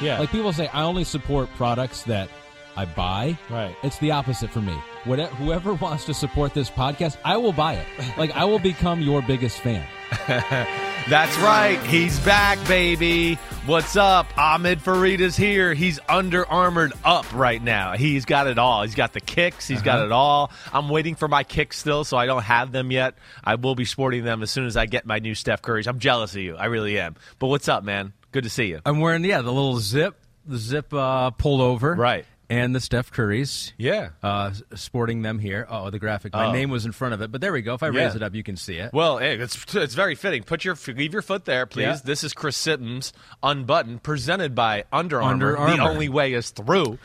Yeah. Like people say, I only support products that I buy. Right. It's the opposite for me. Whatever, whoever wants to support this podcast, I will buy it. Like I will become your biggest fan. That's right. He's back, baby. What's up? Ahmed Fareed is here. He's under armored up right now. He's got it all. He's got the kicks. He's got uh-huh. it all. I'm waiting for my kicks still, so I don't have them yet. I will be sporting them as soon as I get my new Steph Curry's. I'm jealous of you. I really am. But what's up, man? Good to see you. I'm wearing yeah the little zip, the zip uh, pulled over, Right. and the Steph Currys. Yeah. Uh, sporting them here. Oh, the graphic. My Oh. name was in front of it, but there we go. If I Yeah. raise it up, you can see it. Well, hey, it's it's very fitting. Put your leave your foot there, please. Yeah. This is Chris Simms unbuttoned, presented by Under Armour. Under The only way is through,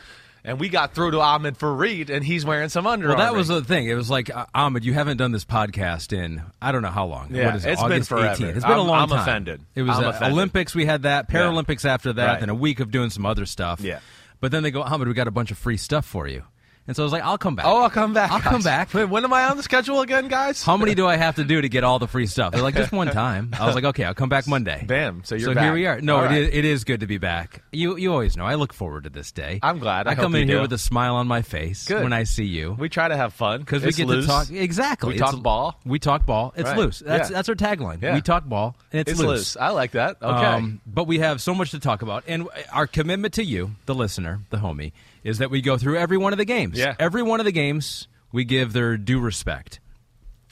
and we got through to Ahmed Fareed, and he's wearing some Under Well, that was the thing. It was like uh, Ahmed, you haven't done this podcast in I don't know how long. Yeah, what is it? it's been August forever. 18th. It's been a I'm- long I'm time. offended. It was uh, offended. Olympics. We had that. Paralympics after that, Right. and a week of doing some other stuff. Yeah. But then they go, Ahmed, we got a bunch of free stuff for you. And so I was like, I'll come back. Oh, I'll come back. I'll come back. Wait, when am I on the schedule again, guys? How many do I have to do to get all the free stuff? They're like, just one time. I was like, okay, I'll come back Monday. Bam. So you're so back. here we are. No, it right. is, it is good to be back. You you always know. I look forward to this day. I'm glad. I come hope in here do. with a smile on my face Good. when I see you. We try to have fun Because we get loose. to talk exactly. We It's- talk ball. We talk ball. It's Right. loose. That's Yeah. that's our tagline. Yeah. We talk ball and it's, It's loose. I like that. Okay. Um, but we have so much to talk about, and our commitment to you, the listener, the homie, is that we go through every one of the games. Yeah. Every one of the games, we give their due respect.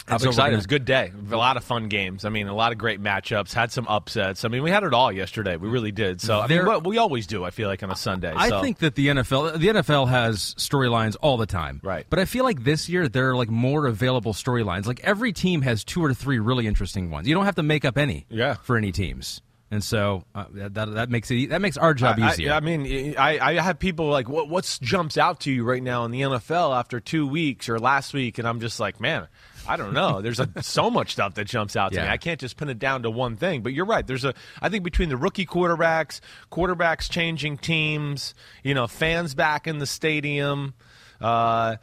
I'm so excited. gonna- It was a good day. A lot of fun games. I mean, a lot of great matchups. Had some upsets. I mean, we had it all yesterday. We really did. So I mean, There- we always do. I feel like on a Sunday. I so. think that the NFL, the NFL has storylines all the time, Right. But I feel like this year there are like more available storylines. Like every team has two or three really interesting ones. You don't have to make up any, Yeah. for any teams, and so uh, that, that makes it that makes our job I, easier. I, I mean, I, I have people like, what what's jumps out to you right now in the NFL after two weeks or last week, and I'm just like, man, I don't know. There's a, so much stuff that jumps out to me. I can't just pin it down to one thing. But you're right. There's a, I think between the rookie quarterbacks, quarterbacks changing teams, you know, fans back in the stadium. Uh,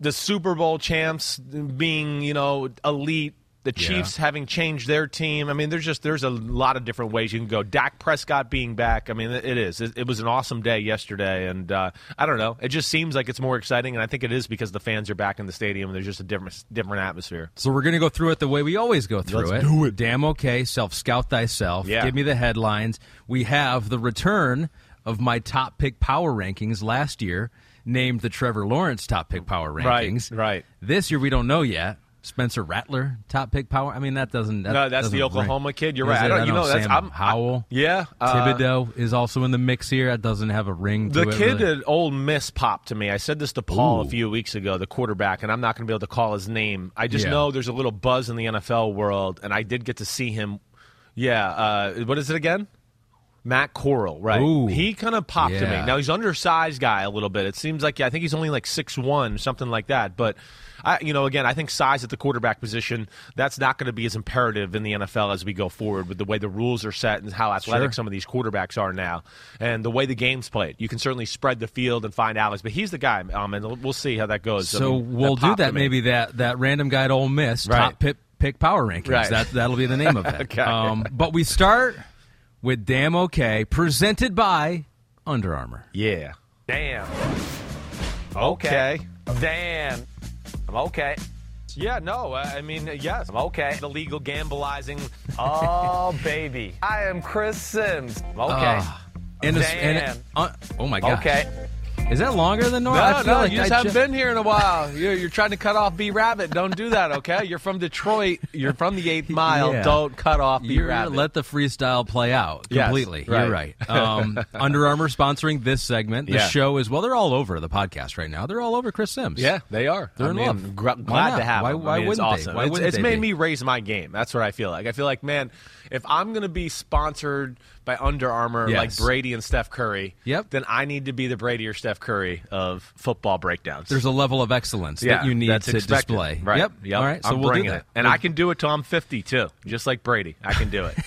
the Super Bowl champs being, you know, elite, the Yeah. Chiefs having changed their team. I mean, there's just there's a lot of different ways you can go. Dak Prescott being back. I mean, it is. It, it was an awesome day yesterday, and uh, I don't know. It just seems like it's more exciting, and I think it is because the fans are back in the stadium. and There's just a different different atmosphere. So we're going to go through it the way we always go through Let's it. do it. Damn okay. Self scout thyself. Yeah. Give me the headlines. We have the return of my top pick power rankings last year, named the Trevor Lawrence top pick power rankings. Right, rankings. right. This year we don't know yet. Spencer Rattler top pick power. I mean that doesn't. That No, that's the doesn't ring. Oklahoma kid. You're right. I it? don't- you know, that's- Sam I'm- Howell. Yeah, uh, Thibodeaux is also in the mix here. That doesn't have a ring. To The it, kid really. at Ole Miss popped to me. I said this to Paul a few weeks ago, the quarterback, and I'm not going to be able to call his name. I just Yeah. know there's a little buzz in the NFL world, and I did get to see him. Yeah, uh, what is it again? Matt Corral, right? Ooh. He kind of popped to me. Now he's undersized guy a little bit. It seems like I think he's only like six one, something like that. But I, you know, again, I think size at the quarterback position that's not going to be as imperative in the NFL as we go forward with the way the rules are set and how athletic Sure. some of these quarterbacks are now, and the way the game's played. You can certainly spread the field and find Alex, but he's the guy, um, and we'll see how that goes. I So mean, we'll do that. to me. Maybe that that random guy at Ole Miss Right. top pick, pick power rankings. Right. That that'll be the name of it. Okay. um, but we start with Damn Okay, presented by Under Armour. Yeah. Damn. Okay. Damn. I'm okay. Yeah, no, I mean, yes. I'm okay. The legal gambleizing. Oh, baby. I am Chris Simms. Okay. Uh, and, it's- and it- uh, oh my god. Okay. Is that longer than normal? No, I feel no, like you just I haven't ju- been here in a while. You're, you're trying to cut off B Rabbit. Don't do that, okay? You're from Detroit. You're from the eighth mile. Yeah. Don't cut off B Rabbit. let the freestyle play out Yes, completely. You're right. right. Um, Under Armour sponsoring this segment. The Yeah. show is well. They're all over the podcast right now. They're all over Chris Simms. yeah, they are. They're I in mean, love. gr- glad to have Why- why I mean, it's wouldn't they? awesome. Why it's wouldn't it's made be? me raise my game. That's what I feel like. I feel like, man, if I'm going to be sponsored by Under Armour like Brady and Steph Curry, Yep. then I need to be the Brady or Steph Curry of football breakdowns. There's a level of excellence yeah, that you need to expected. display. Right. Yep. Yep. All right. So I'm we'll do that. it, and I can do it till I'm 50 too, just like Brady. I can do it.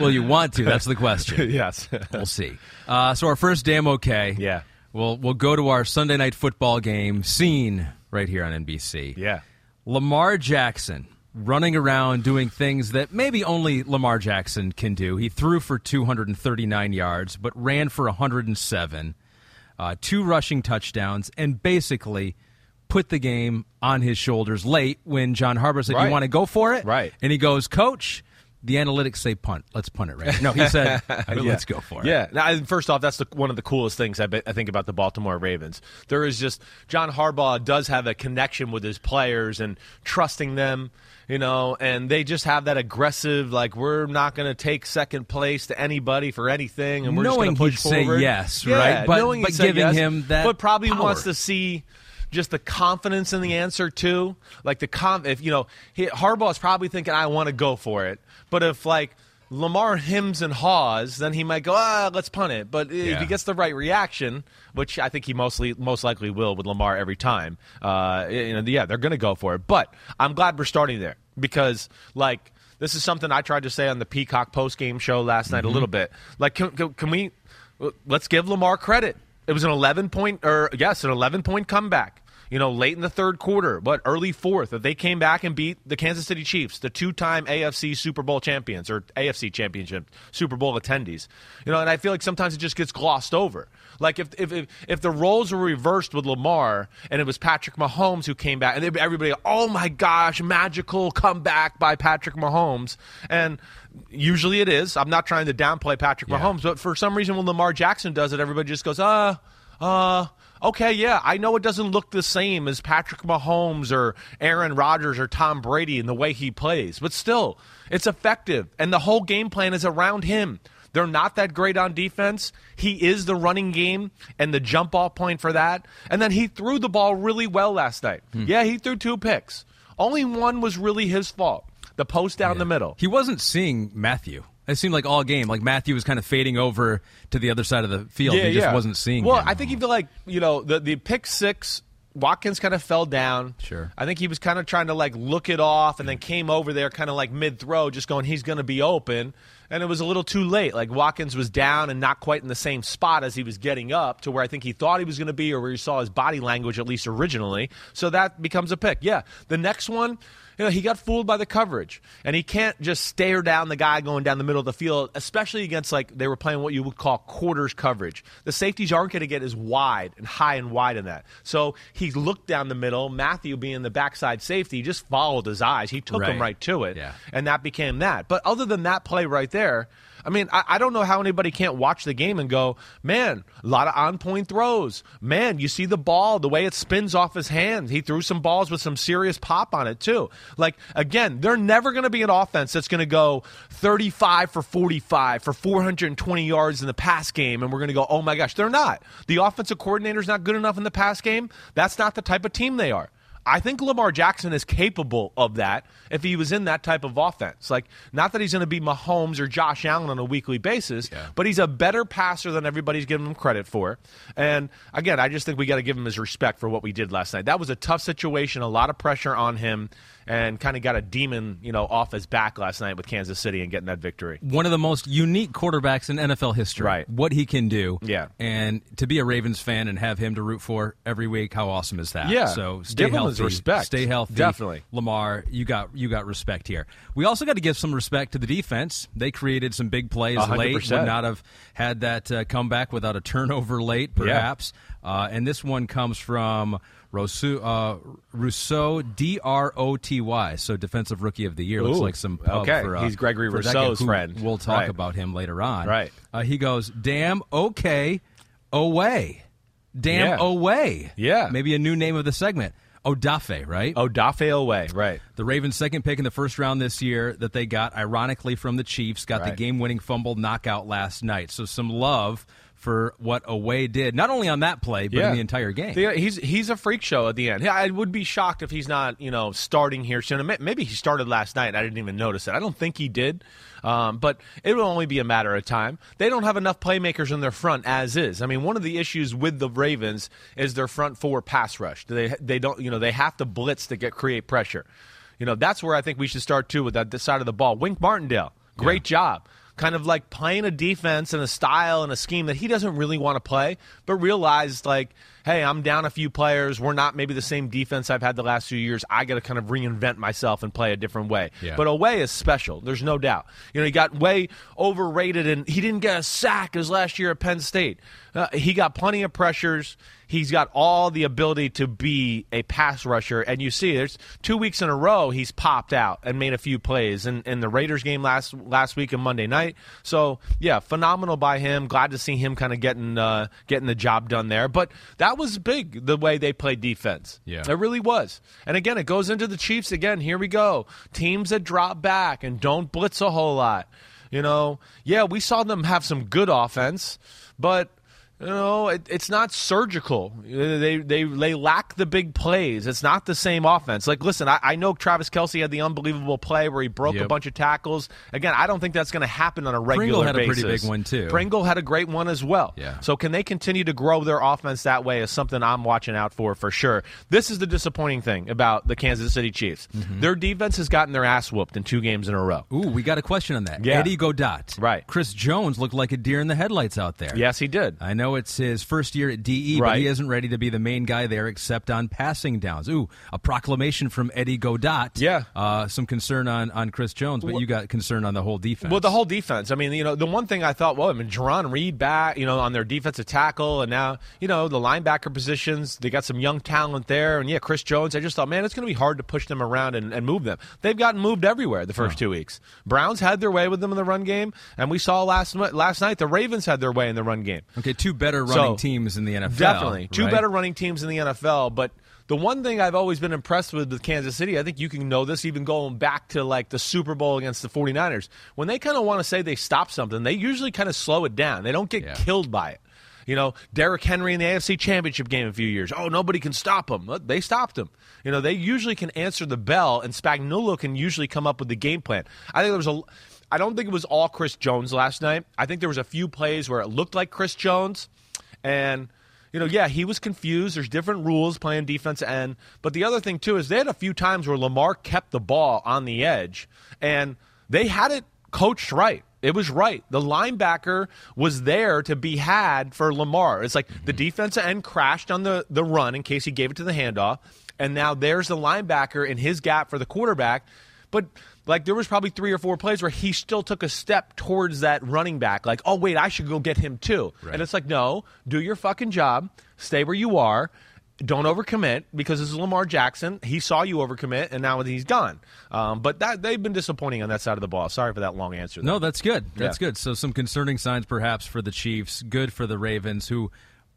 Well, you want to. That's the question. yes. We'll see. Uh, so our first damn okay. Yeah. We'll we'll go to our Sunday night football game scene right here on NBC. yeah. Lamar Jackson running around doing things that maybe only Lamar Jackson can do. He threw for 239 yards, but ran for 107, uh, two rushing touchdowns, and basically put the game on his shoulders late when John Harbaugh said, Right. "You want to go for it?" Right. And he goes, "Coach." The analytics say punt. Let's punt it right. No, he said, "Let's go for it." Yeah. Now, first off, that's the, one of the coolest things I, bet, I think about the Baltimore Ravens. There is just John Harbaugh does have a connection with his players and trusting them, you know, and they just have that aggressive, like we're not going to take second place to anybody for anything, and we're Knowing just going to he'd push say forward. yes, Yeah, right? But- knowing he'd but say giving yes, him that but probably power. wants to see just the confidence in the answer too. Like the com, if you know, he, Harbaugh's probably thinking, "I want to go for it," but if like Lamar hims and haws, then he might go, "Ah, let's punt it." But if Yeah. he gets the right reaction, which I think he mostly most likely will with Lamar every time, uh, you know, yeah, they're going to go for it. But I'm glad we're starting there because like. This is something I tried to say on the Peacock post game show last night a little bit. Like, can, can, can we? Let's give Lamar credit. It was an 11 point, or yes, an 11 point comeback. You know, late in the third quarter, but early fourth, that they came back and beat the Kansas City Chiefs, the two-time AFC Super Bowl champions or AFC Championship Super Bowl attendees. You know, and I feel like sometimes it just gets glossed over. Like if if if, if the roles were reversed with Lamar and it was Patrick Mahomes who came back, and everybody, oh my gosh, magical comeback by Patrick Mahomes, and usually it is. I'm not trying to downplay Patrick Yeah. Mahomes, but for some reason when Lamar Jackson does it, everybody just goes, uh, uh, okay, yeah, I know it doesn't look the same as Patrick Mahomes or Aaron Rodgers or Tom Brady in the way he plays, but still, it's effective, and the whole game plan is around him. They're not that great on defense. He is the running game and the jump off point for that. And then he threw the ball really well last night. Hmm. Yeah, he threw two picks. Only one was really his fault. The post down the middle. He wasn't seeing Mathieu. It seemed like all game, like Mathieu was kind of fading over to the other side of the field. Yeah, he just wasn't seeing. Well, him. I think he feel like you know the the pick six. Watkins kind of fell down. Sure. I think he was kind of trying to like look it off, and then came over there, kind of like mid throw, just going, he's going to be open, and it was a little too late. Like Watkins was down and not quite in the same spot as he was getting up to where I think he thought he was going to be, or where he saw his body language at least originally. So that becomes a pick. Yeah. The next one. You know, he got fooled by the coverage, and he can't just stare down the guy going down the middle of the field, especially against like they were playing what you would call quarters coverage. The safeties aren't going to get as wide and high and wide in that. So he looked down the middle. Mathieu, being the backside safety, just followed his eyes. He took him Right. right to it, Yeah. and that became that. But other than that play right there. I mean, I, I don't know how anybody can't watch the game and go, man, a lot of on point throws. Man, you see the ball, the way it spins off his hands. He threw some balls with some serious pop on it, too. Like, again, they're never going to be an offense that's going to go 35 for 45 for 420 yards in the pass game, and we're going to go, oh my gosh. They're not. The offensive coordinator's not good enough in the pass game. That's not the type of team they are. I think Lamar Jackson is capable of that if he was in that type of offense. Like, not that he's going to be Mahomes or Josh Allen on a weekly basis, but he's a better passer than everybody's giving him credit for. And again, I just think we got to give him his respect for what we did last night. That was a tough situation, a lot of pressure on him, and kind of got a demon, you know, off his back last night with Kansas City and getting that victory. one of the most unique quarterbacks in NFL history. Right. What he can do. Yeah. And to be a Ravens fan and have him to root for every week, how awesome is that? Yeah. So stay Give healthy. respect. Stay healthy. Definitely. Lamar, you got you got respect here. We also got to give some respect to the defense. They created some big plays A hundred late. percent. Would not have had that uh, comeback without a turnover late, perhaps. Uh, and this one comes from Rousseau, uh, Rousseau D R O T Y. So defensive rookie of the year looks like some pub okay. for uh, He's Gregory Rousseau's guy, friend. We'll talk Right. about him later on. Right. Uh, he goes, "Damn okay, away, damn Yeah. away." Yeah. maybe a new name of the segment. Odafe, right? Odafe Oweh, right? The Ravens' second pick in the first round this year that they got, ironically, from the Chiefs, got the game winning fumble knockout last night. So some love for what Oweh did, not only on that play, but in the entire game. Yeah, he's he's a freak show at the end. Yeah, I would be shocked if he's not, you know, starting here soon. Maybe he started last night. I didn't even notice it. I don't think he did, um, but it will only be a matter of time. They don't have enough playmakers in their front as is. I mean, one of the issues with the Ravens is their front four pass rush. They they don't, you know, they have to blitz to get create pressure. You know, that's where I think we should start too with that side of the ball. Wink Martindale, great job. Kind of like playing a defense and a style and a scheme that he doesn't really want to play, but realized like, hey, I'm down a few players. We're not maybe the same defense I've had the last few years. I got to kind of reinvent myself and play a different way. Yeah. But Oweh is special. There's no doubt. You know, he got way overrated and he didn't get a sack his last year at Penn State. Uh, he got plenty of pressures. He's got all the ability to be a pass rusher, and you see, there's two weeks in a row he's popped out and made a few plays in, in the Raiders game last last week and Monday night. So yeah, phenomenal by him. Glad to see him kind of getting uh, getting the job done there. But that was big the way they played defense. Yeah. it really was. And again, it goes into the Chiefs again. Here we go. Teams that drop back and don't blitz a whole lot. You know, yeah, we saw them have some good offense, but you know, it, it's not surgical. They, they they lack the big plays. It's not the same offense. Like, listen, I, I know Travis Kelce had the unbelievable play where he broke a bunch of tackles. Again, I don't think that's going to happen on a regular Pringle had a basis. pretty big one, too. Pringle had a great one as well. Yeah. So can they continue to grow their offense that way is something I'm watching out for for sure. This is the disappointing thing about the Kansas City Chiefs. Mm-hmm. Their defense has gotten their ass whooped in two games in a row. Ooh, we got a question on that. Yeah. Eddie Godot. Right. Chris Jones looked like a deer in the headlights out there. Yes, he did. I know it's his first year at DE, but he isn't ready to be the main guy there except on passing downs. Ooh, a proclamation from Eddie Godot. Yeah. Uh, some concern on, on Chris Jones, but you got concern on the whole defense. Well, the whole defense. I mean, you know, the one thing I thought, well, I mean, Jarran Reed back, you know, on their defensive tackle, and now, you know, the linebacker positions, they got some young talent there. And yeah, Chris Jones, I just thought, man, it's going to be hard to push them around and, and move them. They've gotten moved everywhere the first two weeks. Browns had their way with them in the run game, and we saw last last night the Ravens had their way in the run game. Okay, two better running So, teams in the NFL. Definitely. Two right? better running teams in the NFL. But the one thing I've always been impressed with with Kansas City, I think you can know this even going back to like the Super Bowl against the 49ers. When they kind of want to say they stop something, they usually kind of slow it down. They don't get Yeah. killed by it. You know, Derrick Henry in the AFC Championship game a few years. Oh, nobody can stop him. They stopped him. You know, they usually can answer the bell, and Spagnuolo can usually come up with the game plan. I think there was a. I don't think it was all Chris Jones last night. I think there was a few plays where it looked like Chris Jones, and you know, yeah, he was confused. There's different rules playing defense end. But the other thing, too, is they had a few times where Lamar kept the ball on the edge, and they had it coached right. It was right. The linebacker was there to be had for Lamar. It's like the defensive end crashed on the, the run in case he gave it to the handoff. And now there's the linebacker in his gap for the quarterback. But like there was probably three or four plays where he still took a step towards that running back, like, oh wait, I should go get him too. Right. And it's like, no, do your fucking job, stay where you are, don't overcommit because this is Lamar Jackson. He saw you overcommit, and now he's gone. Um, but that they've been disappointing on that side of the ball. Sorry for that long answer. there. No, that's good. That's Yeah. good. So some concerning signs perhaps for the Chiefs. Good for the Ravens, who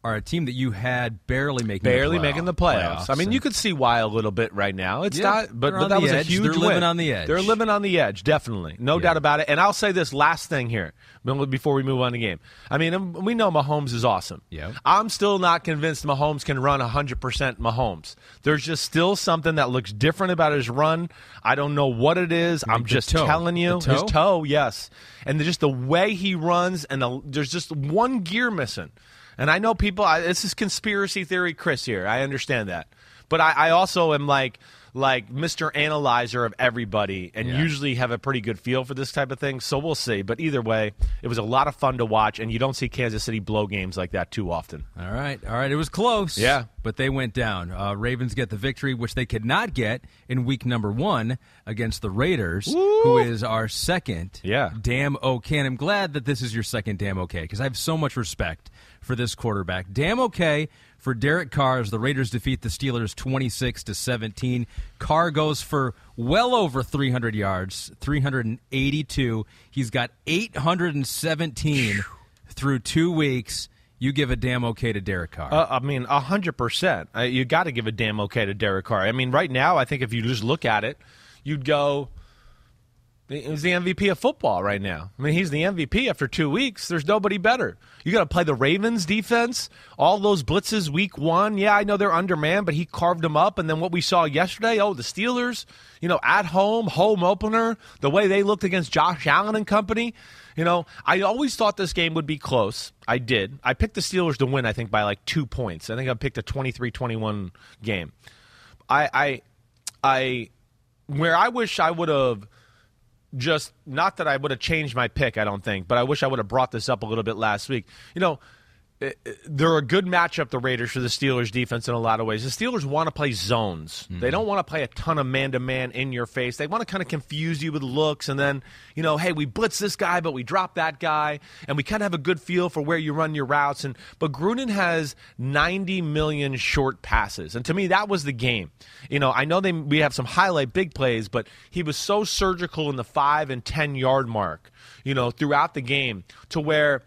are a team that you had barely making barely the making the playoffs. I mean, you could see why a little bit right now. It's Yeah, not, but, but that was edge. a huge They're living win. on the edge. They're living on the edge, definitely, no Yeah. doubt about it. And I'll say this last thing here before we move on to game. I mean, um, we know Mahomes is awesome. Yeah. I'm still not convinced Mahomes can run 100% Mahomes. There's just still something that looks different about his run. I don't know what it is. I'm just toe. telling you, The his toe? toe, yes, and just the way he runs, and the, there's just one gear missing. And I know people. I, this is conspiracy theory, Chris. Here, I understand that, but I, I also am like like Mr. Analyzer of everybody, and Yeah. usually have a pretty good feel for this type of thing. So we'll see. But either way, it was a lot of fun to watch, and you don't see Kansas City blow games like that too often. All right, all right. It was close. Yeah. but they went down. Uh, Ravens get the victory, which they could not get in week number one against the Raiders, who is our second. Yeah. damn okay. And I'm glad that this is your second damn okay because I have so much respect for this quarterback. Damn okay for Derek Carr as the Raiders defeat the Steelers 26 to 17. Carr goes for well over 300 yards, 382. He's got 817 through 2 weeks. You give a damn okay to Derek Carr. Uh, I mean, hundred percent. Uh, You got to give a damn okay to Derek Carr. I mean, right now, I think if you just look at it, you'd go, he's the MVP of football right now. I mean, he's the MVP after two weeks. There's nobody better. You got to play the Ravens defense. All those blitzes week one. Yeah, I know they're undermanned, but he carved them up. And then what we saw yesterday, oh, the Steelers, you know, at home, home opener, the way they looked against Josh Allen and company. You know, I always thought this game would be close. I did. I picked the Steelers to win, I think, by like two points. I think I picked a 23 21 game. I, I, I, where I wish I would have just not that I would have changed my pick, I don't think, but I wish I would have brought this up a little bit last week. You know, Eh, eh, they're a good matchup, the Raiders, for the Steelers defense in a lot of ways. The Steelers want to play zones. Mm-hmm. They don't want to play a ton of man to man in your face. They want to kind of confuse you with looks and then, you know, hey, we blitz this guy, but we drop that guy, and we kind of have a good feel for where you run your routes. And but Gruden has 90 million short passes. And to me, that was the game. You know, I know they we have some highlight big plays, but he was so surgical in the five and ten yard mark, you know, throughout the game to where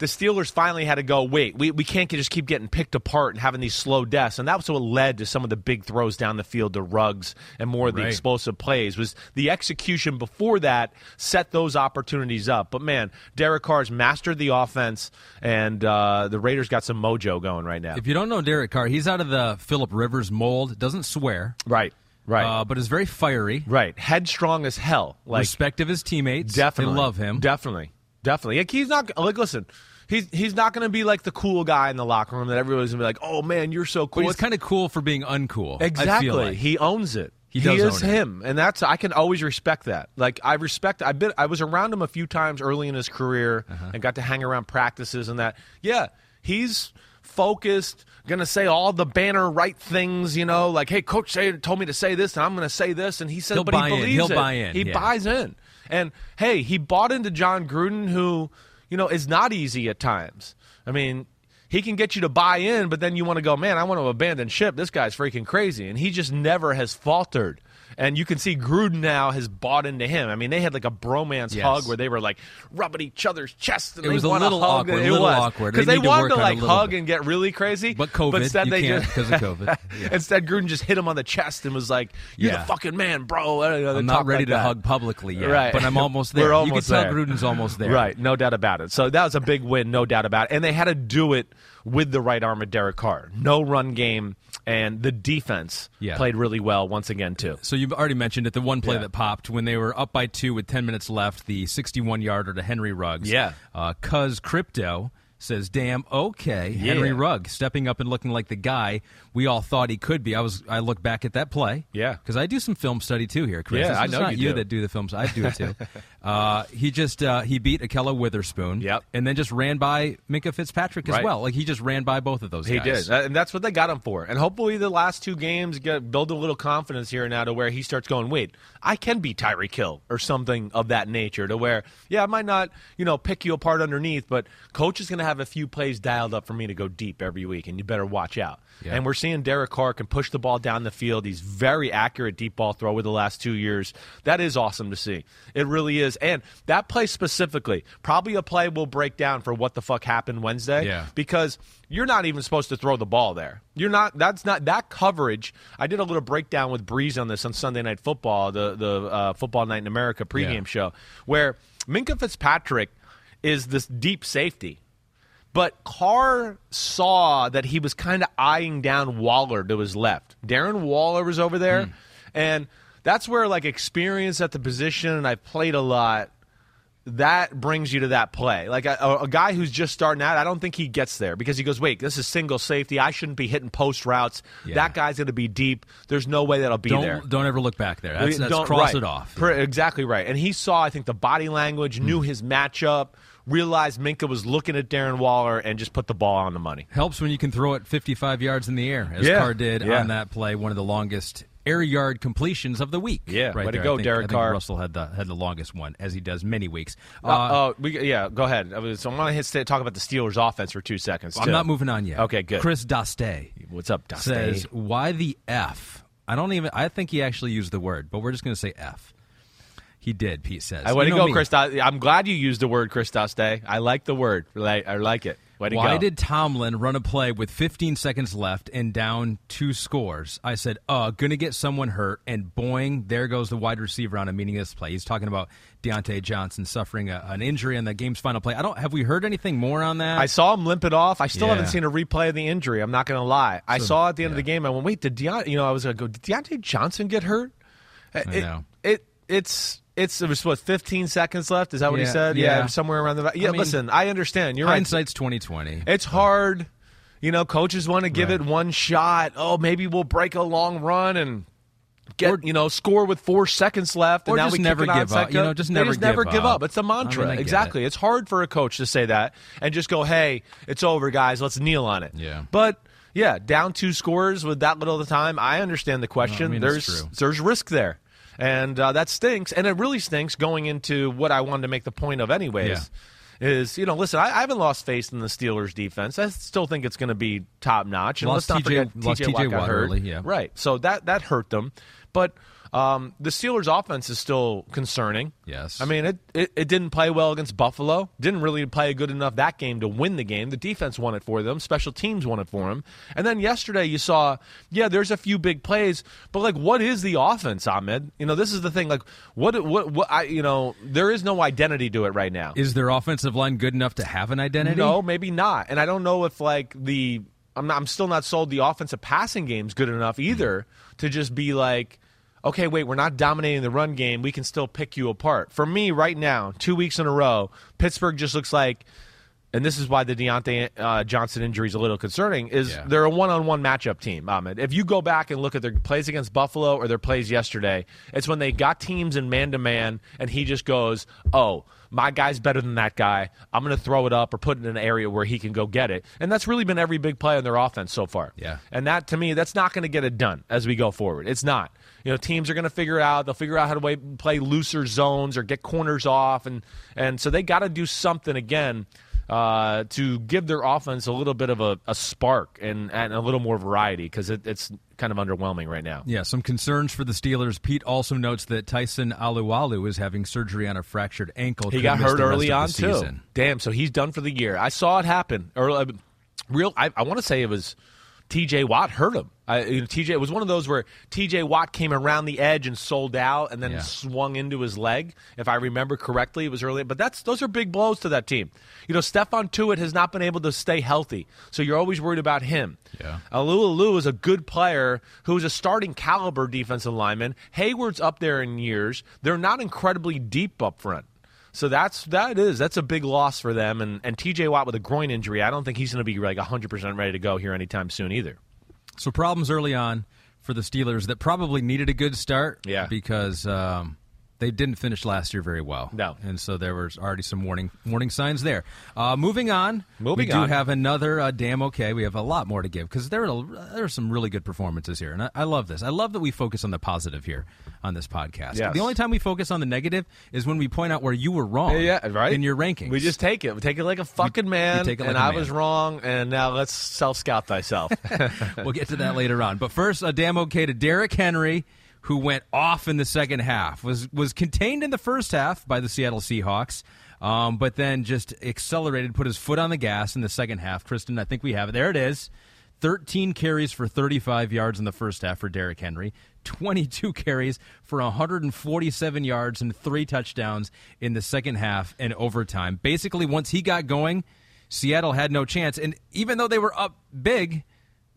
the Steelers finally had to go, wait, we, we can't just keep getting picked apart and having these slow deaths. And that was what led to some of the big throws down the field to Ruggs and more of the Right. explosive plays was the execution before that set those opportunities up. But man, Derek Carr's mastered the offense and uh, the Raiders got some mojo going right now. if you don't know Derek Carr, he's out of the Philip Rivers mold, doesn't swear, right, right, uh, but is very fiery, right. Headstrong as hell. Like respect of his teammates. Definitely, They love him. Definitely, definitely. Like he's not like listen. He's he's not going to be like the cool guy in the locker room that everybody's going to be like, "Oh man, you're so cool." But he's It's- kind of cool for being uncool. Exactly. like. He owns it. He does is own it. him, and that's I can always respect that. Like I respect. I been I was around him a few times early in his career Uh-huh. and got to hang around practices and that. Yeah, he's focused. Gonna say all the banner right things, you know, like hey, coach say, told me to say this, and I'm gonna say this, and he said, He'll but he in. believes He'll it. buy in, He yeah. buys in, and hey, he bought into Jon Gruden, who you know is not easy at times. I mean, he can get you to buy in, but then you want to go, man, I want to abandon ship. This guy's freaking crazy. And he just never has faltered. And you can see Gruden now has bought into him. I mean, they had like a bromance Yes. hug where they were like rubbing each other's chests. And It was a little awkward, It little was. awkward. Because They they, to wanted to on it a like hug bit. and get really crazy. But COVID, instead you they just, 'cause of COVID. Yeah. Instead, Gruden just hit him on the chest and was like, "You're Yeah. the fucking man, bro." Know, I'm not ready like to that. hug publicly yet, Right. but I'm almost there. We're you almost can tell. Gruden's almost there. Right, no doubt about it. So that was a big win, no doubt about it. And they had to do it with the right arm of Derek Carr. No run game, and the defense Yeah. played really well once again too. So you've already mentioned it. The one play Yeah. that popped when they were up by two with ten minutes left, the 61 yarder to Henry Ruggs. Yeah. Uh, Cuz Crypto says, "Damn, okay, Henry Yeah. Ruggs stepping up and looking like the guy we all thought he could be." I was I look back at that play. Yeah. because I do some film study too here, Chris. Yeah, I know not you do. that do the films. I do it too. uh, he just uh, he beat Ahkello Witherspoon. Yep. and then just ran by Minkah Fitzpatrick as Right. well. Like he just ran by both of those. He guys. did, and that's what they got him for. And hopefully, the last two games get build a little confidence here now to where he starts going, "Wait, I can be Tyreek Hill or something of that nature." To where, yeah, I might not, you know, pick you apart underneath, but coach is going to have a few plays dialed up for me to go deep every week, and you better watch out. Yeah. And we're seeing Derek Carr can push the ball down the field. He's very accurate deep ball thrower the last two years. That is awesome to see. It really is. And that play specifically, probably a play we'll break down for what the fuck happened Wednesday Yeah. because you're not even supposed to throw the ball there. You're not. That's not that coverage. I did a little breakdown with Brees on this on Sunday Night Football, the the uh, Football Night in America pregame Yeah. show, where Minkah Fitzpatrick is this deep safety. But Carr saw that he was kind of eyeing down Waller to his left. Darren Waller was over there, Hmm. and that's where like experience at the position, and I've played a lot. That brings you to that play. Like a, a, guy who's just starting out, I don't think he gets there because he goes, "Wait, this is single safety. I shouldn't be hitting post routes. Yeah. That guy's going to be deep. There's no way that'll be Don't there." don't ever look back there. That's, that's Don't- cross right. it off. Exactly right. And he saw, I think, the body language, Hmm. knew his matchup, realized Minkah was looking at Darren Waller, and just put the ball on the money. Helps when you can throw it 55 yards in the air, as Yeah, Carr did yeah. on that play, one of the longest air yard completions of the week. Yeah, right way to go, think, Derek Carr. Russell had the had the longest one, as he does many weeks. Uh, Uh, oh, we, yeah, go ahead. So I want to talk about the Steelers' offense for two seconds. I'm not moving on yet. Okay, good. Chris Daste What's up, Dusty? says, "Why the f? I don't even. I think he actually used the word, but we're just going to say f. He did. Pete says. I way You to go, me. Chris. I'm glad you used the word Chris Daste. I like the word. I like it. Why go. did Tomlin run a play with 15 seconds left and down two scores? I said, uh, gonna get someone hurt, and boing, there goes the wide receiver on a meaningless play. He's talking about Diontae Johnson suffering a, an injury on the game's final play. I don't. Have we heard anything more on that? I saw him limp it off. I still Yeah. haven't seen a replay of the injury. I'm not going to lie. I saw at the end of the game. I went, wait, did Deont- You know, I was going to go. Did Diontae Johnson get hurt? It, know. It it's it's it was what 15 seconds left. Is that what he Yeah, said? yeah. somewhere around the. Yeah, mean, listen, I understand. You're right. Hindsight's 2020. It's hard. You know, coaches want to give Right. it one shot. Oh, maybe we'll break a long run and get Or- you know score with four seconds left, and Or now just we never give onside up. You know, just They never just never give give up. up. It's a I mantra. mean, I get exactly. it. It's hard for a coach to say that and just go, "Hey, it's over, guys. Let's kneel on it." Yeah. But yeah, down two scores with that little of the time. I understand the question. mean, it's there's true. there's risk there. And uh, that stinks, and it really stinks going into what I wanted to make the point of, anyways is you know listen I, I haven't lost faith in the Steelers defense. I still think it's going to be top notch and Lost let's not TJ forget TJ Watt hurt. early, yeah. right so that that hurt them. But um, the Steelers offense is still concerning. Yes. I mean it, it it didn't play well against Buffalo. Didn't really play good enough that game to win the game. The defense won it for them. Special teams won it for them. And then yesterday you saw yeah there's a few big plays but like what is the offense Ahmed? You know this is the thing like what what what I you know there is no identity to it right now. Is their offensive line good enough to have an identity? no, maybe not. And I don't know if like the I'm not I'm still not sold the offensive passing game's good enough either to just be like okay, wait, we're not dominating the run game. We can still pick you apart. For me right now, 2 weeks in a row, Pittsburgh just looks like and this is why the Diontae uh, Johnson injury is a little concerning, is Yeah. they're a one-on-one matchup team, Ahmed. If you go back and look at their plays against Buffalo or their plays yesterday, it's when they got teams in man-to-man, and he just goes, oh, my guy's better than that guy. I'm going to throw it up or put it in an area where he can go get it. And that's really been every big play on their offense so far. Yeah. And that, to me, that's not going to get it done as we go forward. It's not. You know, teams are going to figure out. They'll figure out how to play looser zones or get corners off, and and so they got to do something again uh, to give their offense a little bit of a, a spark and, and a little more variety because it, it's kind of underwhelming right now. Yeah, some concerns for the Steelers. Pete also notes that Tyson Alualu is having surgery on a fractured ankle. He got hurt early on too. Damn, so he's done for the year. I saw it happen. Early, real. I, I want to say it was T.J. Watt hurt him. I, you know, T.J. It was one of those where T.J. Watt came around the edge and sold out, and then Yeah. swung into his leg. If I remember correctly, it was early. But that's those are big blows to that team. You know, Stephon Tuitt has not been able to stay healthy, so you're always worried about him. Yeah. Alualu is a good player who is a starting caliber defensive lineman. Heyward's up there in years. They're not incredibly deep up front. So that's that is that's a big loss for them. And and T.J. Watt with a groin injury, I don't think he's going to be like 100 percent ready to go here anytime soon either. So problems early on for the Steelers that probably needed a good start. Yeah. because um, they didn't finish last year very well. No. and so there was already some warning warning signs there. Uh, moving on, Moving we do have another uh, damn okay. We have a lot more to give because there are there are some really good performances here, and I, I love this. I love that we focus on the positive here on this podcast. Yes. The only time we focus on the negative is when we point out where you were wrong. Yeah, right. in your rankings. We just take it. We take it like a fucking man. take it like and I man. was wrong. And now let's self scout thyself. we'll get to that later on. But first, a damn okay to Derrick Henry, who went off in the second half. was was contained in the first half by the Seattle Seahawks, um, but then just accelerated, put his foot on the gas in the second half. Kristen, I think we have it. There it is. 13 carries for 35 yards in the first half for Derrick Henry. 22 carries for 147 yards and three touchdowns in the second half and overtime. Basically, once he got going, Seattle had no chance. And even though they were up big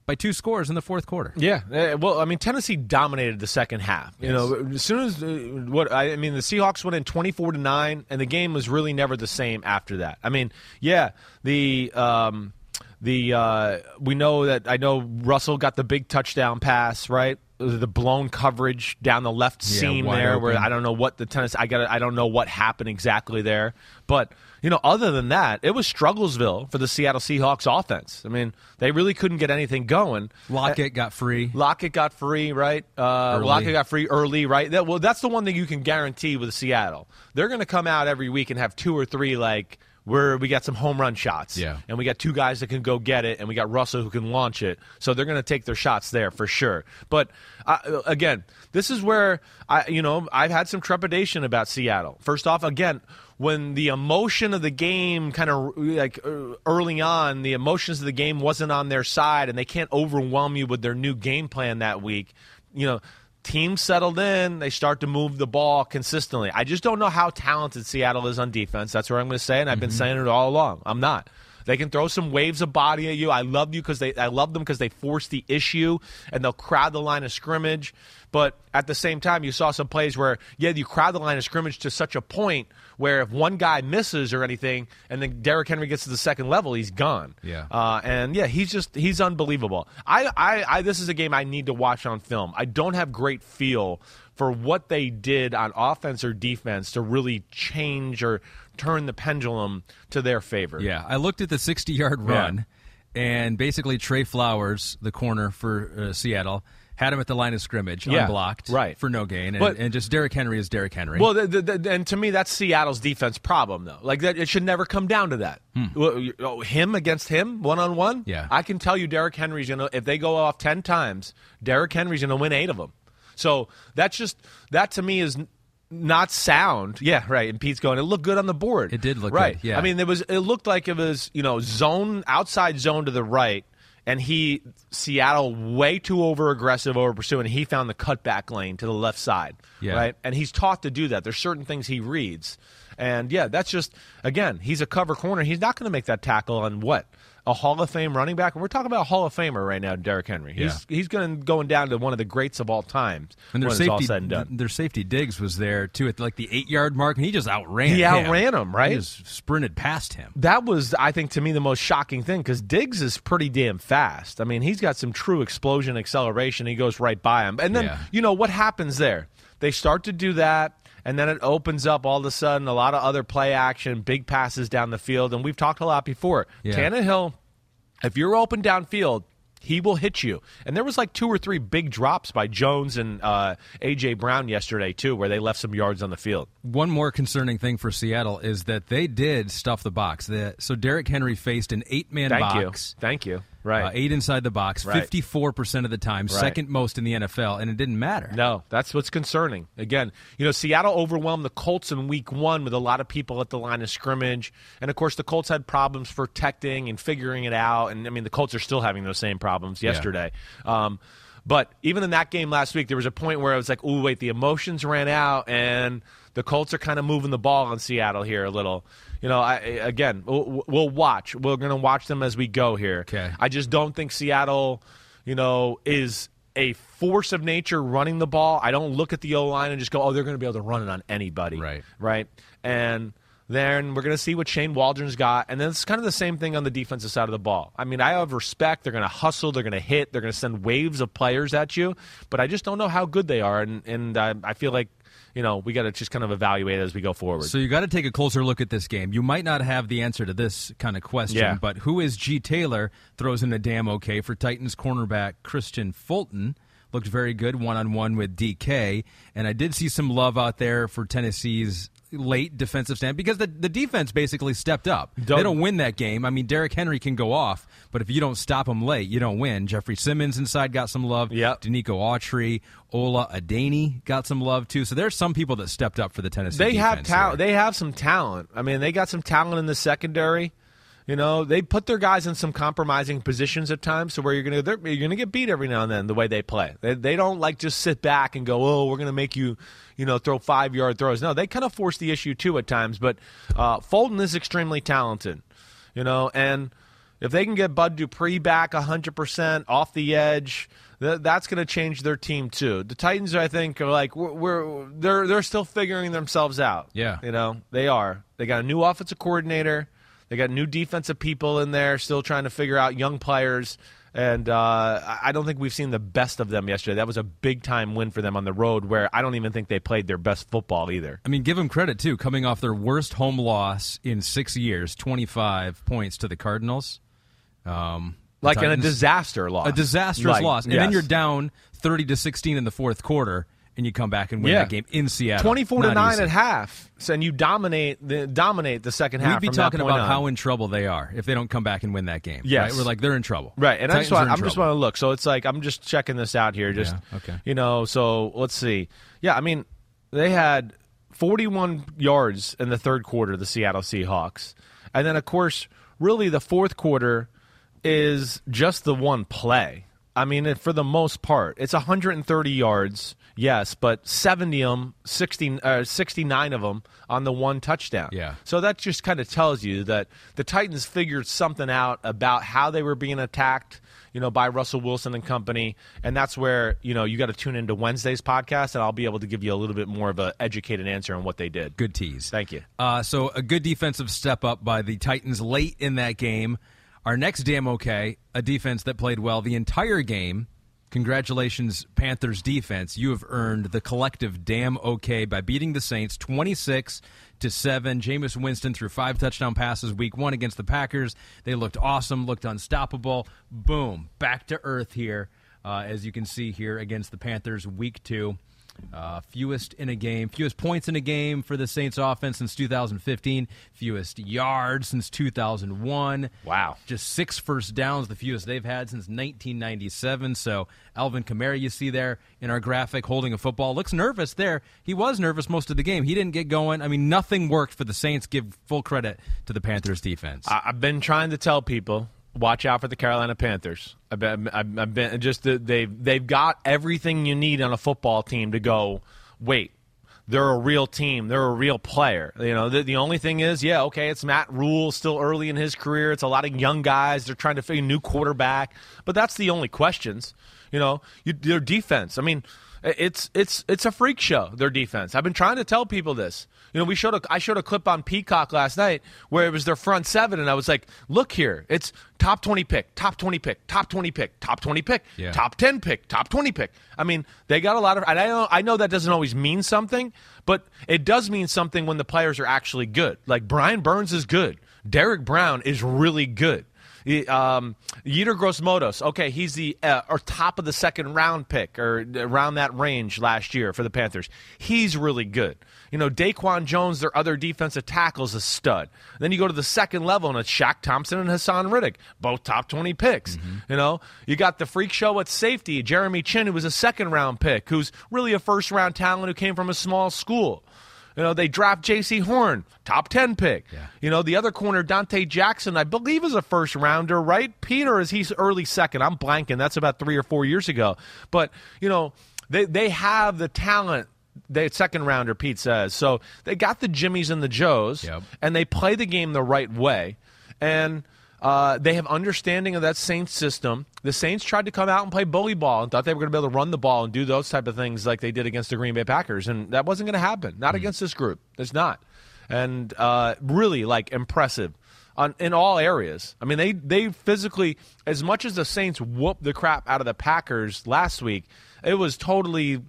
by two scores in the fourth quarter. Yeah, uh, well, I mean, Tennessee dominated the second half. You know, as soon as uh, what I, mean, the Seahawks went in twenty-four to nine, and the game was really never the same after that. I mean, yeah, the um, the uh, we know that I know Russell got the big touchdown pass right the blown coverage down the left Yeah, seam there, where. I don't know what the tennis. I got. I don't know what happened exactly there, but you know, other than that, it was strugglesville for the Seattle Seahawks offense. I mean, they really couldn't get anything going. Lockett got free. Lockett got free, right? Uh, Early. Lockett got free early, right? That, well, that's the one thing you can guarantee with Seattle. They're going to come out every week and have two or three like where we got some home run shots, Yeah. and we got two guys that can go get it, and we got Russell who can launch it. So they're going to take their shots there for sure. But uh, again, this is where I, you know, I've had some trepidation about Seattle. First off, again. When the emotion of the game kind of like uh, early on, the emotions of the game wasn't on their side, and they can't overwhelm you with their new game plan that week. You know, teams settled in, they start to move the ball consistently. I just don't know how talented Seattle is on defense. That's what I'm going to say, and I've been mm-hmm. saying it all along. I'm not. They can throw some waves of body at you. I love you because they. I love them because they force the issue and they'll crowd the line of scrimmage. But at the same time, you saw some plays where yeah, you crowd the line of scrimmage to such a point where if one guy misses or anything, and then Derrick Henry gets to the second level, he's gone. Yeah. Uh, and yeah, he's just he's unbelievable. I, I, I this is a game I need to watch on film. I don't have great feel for what they did on offense or defense to really change or turn the pendulum to their favor. Yeah, I looked at the 60 yard run, and basically Tre Flowers, the corner for uh, Seattle, had him at the line of scrimmage, Yeah, unblocked, right. for no gain, and, But- and just Derrick Henry is Derrick Henry. Well, the, the, the, and to me, that's Seattle's defense problem, though. Like that, it should never come down to that. Hmm. Well, oh, him against him, one on one. Yeah. I can tell you, Derrick Henry's gonna. If they go off ten times, Derrick Henry's gonna win eight of them. So that's just that to me is not sound. Yeah, right. And Pete's going. It looked good on the board. It did look right. good, yeah. I mean, there was. It looked like it was you know zone outside zone to the right. And he Seattle way too over aggressive, over pursuing. He found the cutback lane to the left side, Yeah. right? and he's taught to do that. There's certain things he reads, and yeah, that's just again, he's a cover corner. He's not going to make that tackle on what a Hall of Fame running back. We're talking about a Hall of Famer right now, Derrick Henry. He's he's going going down to one of the greats of all times and their safety, all said and done. their safety Diggs was there too at like the eight yard mark, and he just outran. Him. He him. outran him, right? He just sprinted past him. that was, I think, to me the most shocking thing because Diggs is pretty damn fast. I mean, he's got some true explosion acceleration. He goes right by him, and then Yeah. you know what happens there? They start to do that, and then it opens up all of a sudden a lot of other play action, big passes down the field, and we've talked a lot before. Yeah. Tannehill, if you're open downfield. He will hit you, and there was like two or three big drops by Jones and uh, AJ Brown yesterday too, where they left some yards on the field. One more concerning thing for Seattle is that they did stuff the box. The, so Derrick Henry faced an eight man Thank box. you, thank you. Right, Uh, eight inside the box, Right. 54% of the time, second most in the NFL, and it didn't matter. No, that's what's concerning. Again, you know, Seattle overwhelmed the Colts in week one with a lot of people at the line of scrimmage. And of course, the Colts had problems protecting and figuring it out. And I mean, the Colts are still having those same problems yesterday. Um, but even in that game last week, there was a point where I was like, oh, wait, the emotions ran out and the Colts are kind of moving the ball on Seattle here a little. You know, I, again, we'll, we'll watch. We're going to watch them as we go here. Okay. I just don't think Seattle, you know, is a force of nature running the ball. I don't look at the O line and just go, oh, they're going to be able to run it on anybody. Right. Right. And then we're going to see what Shane Waldron's got. And then it's kind of the same thing on the defensive side of the ball. I mean, I have respect. They're going to hustle. They're going to hit. They're going to send waves of players at you. But I just don't know how good they are. And, and I, I feel like, you know, we got to just kind of evaluate as we go forward. So you got to take a closer look at this game. You might not have the answer to this kind of question, Yeah. but who is G. Taylor throws in a damn okay for Titans cornerback Kristian Fulton. Looked very good one on one with DK, and I did see some love out there for Tennessee's late defensive stand because the, the defense basically stepped up. Don't- they don't win that game. I mean, Derrick Henry can go off, but if you don't stop him late, you don't win. Jeffrey Simmons inside got some love. Yep. Denico Autry, Ola Adeniyi got some love too. So there's some people that stepped up for the Tennessee. they have talent. They have some talent. I mean, they got some talent in the secondary. You know, they put their guys in some compromising positions at times, so where you're gonna you're gonna get beat every now and then the way they play. They they don't like just sit back and go, oh, we're gonna make you, you know, throw five yard throws. No, they kind of force the issue too at times. But uh, Fulton is extremely talented. You know, and if they can get Bud Dupree back 100% off the edge, th- that's going to change their team too. The Titans, I think, are like we're, we're they're they're still figuring themselves out. Yeah. you know they are. They got a new offensive coordinator. They got new defensive people in there, still trying to figure out young players. And uh, I don't think we've seen the best of them yesterday. That was a big time win for them on the road, where I don't even think they played their best football either. I mean, give them credit too, coming off their worst home loss in six years, twenty-five points to the Cardinals. Um, the Like in a disaster loss, a disastrous Like, loss, and then you're down thirty to sixteen in the fourth quarter, and you come back and win Yeah. that game in Seattle, twenty-four to Not nine easy. at half, so, and you dominate the dominate the second half. We'd be talking about on. how in trouble they are if they don't come back and win that game. Yes. right? we're like they're in trouble, Right, and I just want, I'm just trouble. want to look. So it's like I'm just checking this out here. Just Yeah, okay. you know. So let's see. Yeah, I mean they had 41 yards in the third quarter. The Seattle Seahawks, and then of course, really the fourth quarter is just the one play. I mean, for the most part, it's 130 yards, yes, but 70 of them, 60, uh, 69 of them on the one touchdown. Yeah. So that just kind of tells you that the Titans figured something out about how they were being attacked, you know, by Russell Wilson and company, and that's where you know you got to tune into Wednesday's podcast, and I'll be able to give you a little bit more of an educated answer on what they did. Good tease. Thank you. Uh, so a good defensive step up by the Titans late in that game. Our next damn okay, a defense that played well the entire game. Congratulations, Panthers defense. You have earned the collective damn okay by beating the Saints 26 to 7. Jameis Winston threw five touchdown passes week 1 against the Packers. They looked awesome, looked unstoppable. Boom, back to earth here. Uh, as you can see here against the Panthers week 2. Uh, fewest in a game, fewest points in a game for the Saints offense since 2015, fewest yards since 2001. Wow. Just six first downs, the fewest they've had since 1997. So Alvin Kamara, you see there in our graphic holding a football, looks nervous there. He was nervous most of the game. He didn't get going. I mean, nothing worked for the Saints. Give full credit to the Panthers defense. I- I've been trying to tell people watch out for the Carolina Panthers. I've been, I've been just they've they've got everything you need on a football team to go. Wait, they're a real team. They're a real player. You know, the, the only thing is, yeah, okay, it's Matt Rhule still early in his career. It's a lot of young guys. They're trying to figure a new quarterback, but that's the only questions. You know, you, their defense. I mean, it's it's it's a freak show. Their defense. I've been trying to tell people this. You know, we showed a I showed a clip on Peacock last night where it was their front seven, and I was like, look here, it's top twenty pick, top twenty pick, top twenty pick, top twenty pick, Yeah. top ten pick, top twenty pick. I mean, they got a lot of. And I know I know that doesn't always mean something, but it does mean something when the players are actually good. Like Brian Burns is good. Derrick Brown is really good. Um, Yetur Gross-Matos, okay, he's the uh, or top of the second round pick or around that range last year for the Panthers. He's really good. You know, Daquan Jones, their other defensive tackle, is a stud. Then you go to the second level, and it's Shaq Thompson and Haason Reddick, both top 20 picks. You know, you got the freak show at safety, Jeremy Chinn, who was a second round pick, who's really a first round talent who came from a small school. You know, they draft Jaycee Horn, top 10 pick. You know, the other corner, Donte Jackson, I believe is a first rounder, right? Peter is he's early second. I'm blanking. That's about three or four years ago. But, you know, they, they have the talent. They second rounder, Pete says. So they got the Jimmies and the Joes, Yep. and they play the game the right way. And uh, they have understanding of that Saints system. The Saints tried to come out and play bully ball and thought they were going to be able to run the ball and do those type of things like they did against the Green Bay Packers, and that wasn't going to happen. Not against this group. It's not. And uh, really, like impressive on in all areas. I mean, they they physically, as much as the Saints whooped the crap out of the Packers last week, it was totally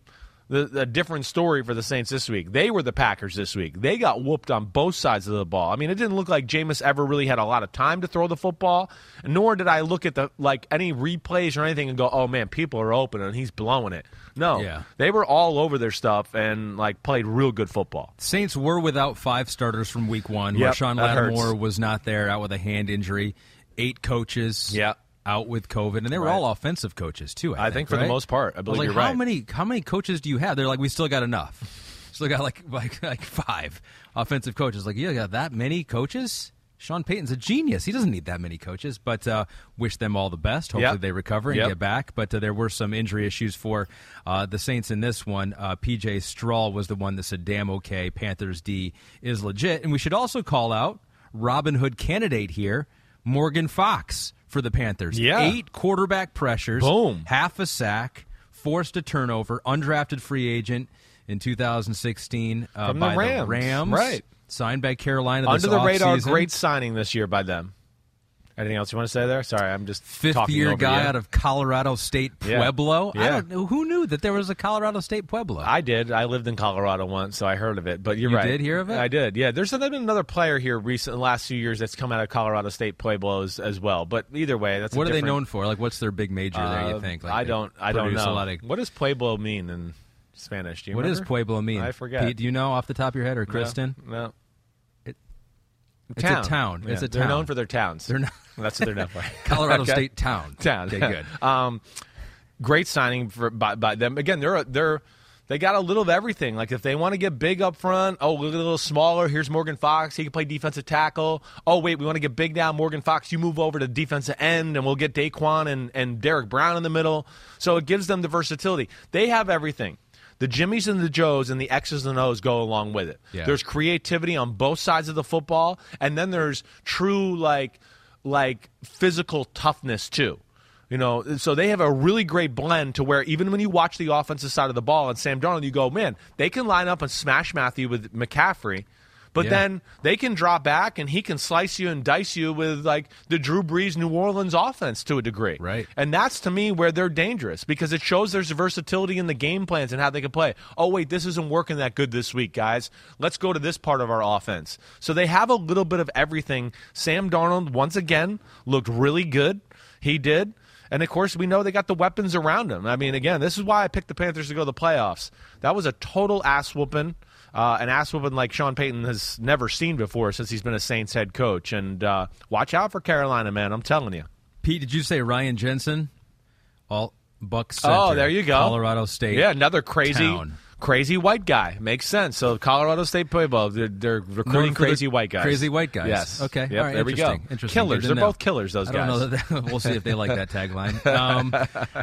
the, the different story for the Saints this week. They were the Packers this week. They got whooped on both sides of the ball. I mean, it didn't look like Jameis ever really had a lot of time to throw the football, nor did I look at the like any replays or anything and go, "Oh man, people are open and he's blowing it." No, Yeah. they were all over their stuff and like played real good football. Saints were without five starters from week one. Yep, Marshon that hurts. Lattimore was not there, out with a hand injury. Eight coaches Yep. Out with COVID, and they were Right. all offensive coaches too. I, I think for the most part. I believe like, you're how right. many how many coaches do you have? They're like, we still got enough. Still got like like like five offensive coaches. Like, you got that many coaches? Sean Payton's a genius. He doesn't need that many coaches, but uh, wish them all the best. Hopefully Yep. they recover and Yep. get back. But uh, there were some injury issues for uh, the Saints in this one. Uh, PJ Strahl was the one that said, damn okay, Panthers D is legit. And we should also call out Robin Hood candidate here, Morgan Fox for the Panthers. Yeah. Eight quarterback pressures, Boom. half a sack, forced a turnover, undrafted free agent in 2016 uh, From the by Rams. Rams. Right. Signed by Carolina Under the radar, offseason. great signing this year by them. Anything else you want to say there? Sorry, I'm just Fifth year guy you. out of Colorado State Yeah. Pueblo. I don't know who knew that there was a Colorado State Pueblo. I did. I lived in Colorado once, so I heard of it. But you're You right. did hear of it? I did. Yeah. There's been another player here recent, the last few years that's come out of Colorado State Pueblos as well. But either way, that's a what are they known for? Like, what's their big major there? You Uh, think? Like I don't. I don't know. Of, what does Pueblo mean in Spanish? Do you what does? Pueblo mean? I forget. Pete, do you know off the top of your head, or Kristen? No. It- It's a Town. town. It's Yeah, a They're known for their towns. They're not- That's what they're known for. Colorado Okay. State town. town. Okay, good. um, great signing for by, by them. Again, they're they're they got a little of everything. Like if they want to get big up front, oh, look a little smaller. Here's Morgan Fox. He can play defensive tackle. Oh, wait, we want to get big now. Morgan Fox, you move over to defensive end, and we'll get Daquan and and Derrick Brown in the middle. So it gives them the versatility. They have everything. The Jimmies and the Joes and the X's and O's go along with it. Yeah. There's creativity on both sides of the football, and then there's true like like physical toughness too. You know, so they have a really great blend to where even when you watch the offensive side of the ball and Sam Darnold, you go, man, they can line up and smash Matthew with McCaffrey, but Yeah. then they can drop back and he can slice you and dice you with like the Drew Brees New Orleans offense to a degree. Right. And that's to me where they're dangerous because it shows there's versatility in the game plans and how they can play. Oh, wait, this isn't working that good this week, guys. Let's go to this part of our offense. So they have a little bit of everything. Sam Darnold, once again, looked really good. He did. And of course, we know they got the weapons around him. I mean, again, this is why I picked the Panthers to go to the playoffs. That was a total ass whooping. Uh, an ass whooping like Sean Payton has never seen before since he's been a Saints head coach. And uh, watch out for Carolina, man. I'm telling you. Pete, did you say Ryan Jensen? All Bucks. Oh, there you go. Colorado State. Yeah, another crazy, town. Crazy white guy. Makes sense. So Colorado State Pueblo, they're, they're recruiting crazy white guys. Crazy white guys. Yes. Okay. Yep, All right. there we go. Interesting. Interesting. Killers. They're know. both killers. Those I guys. don't know that we'll see if they like that tagline. Um,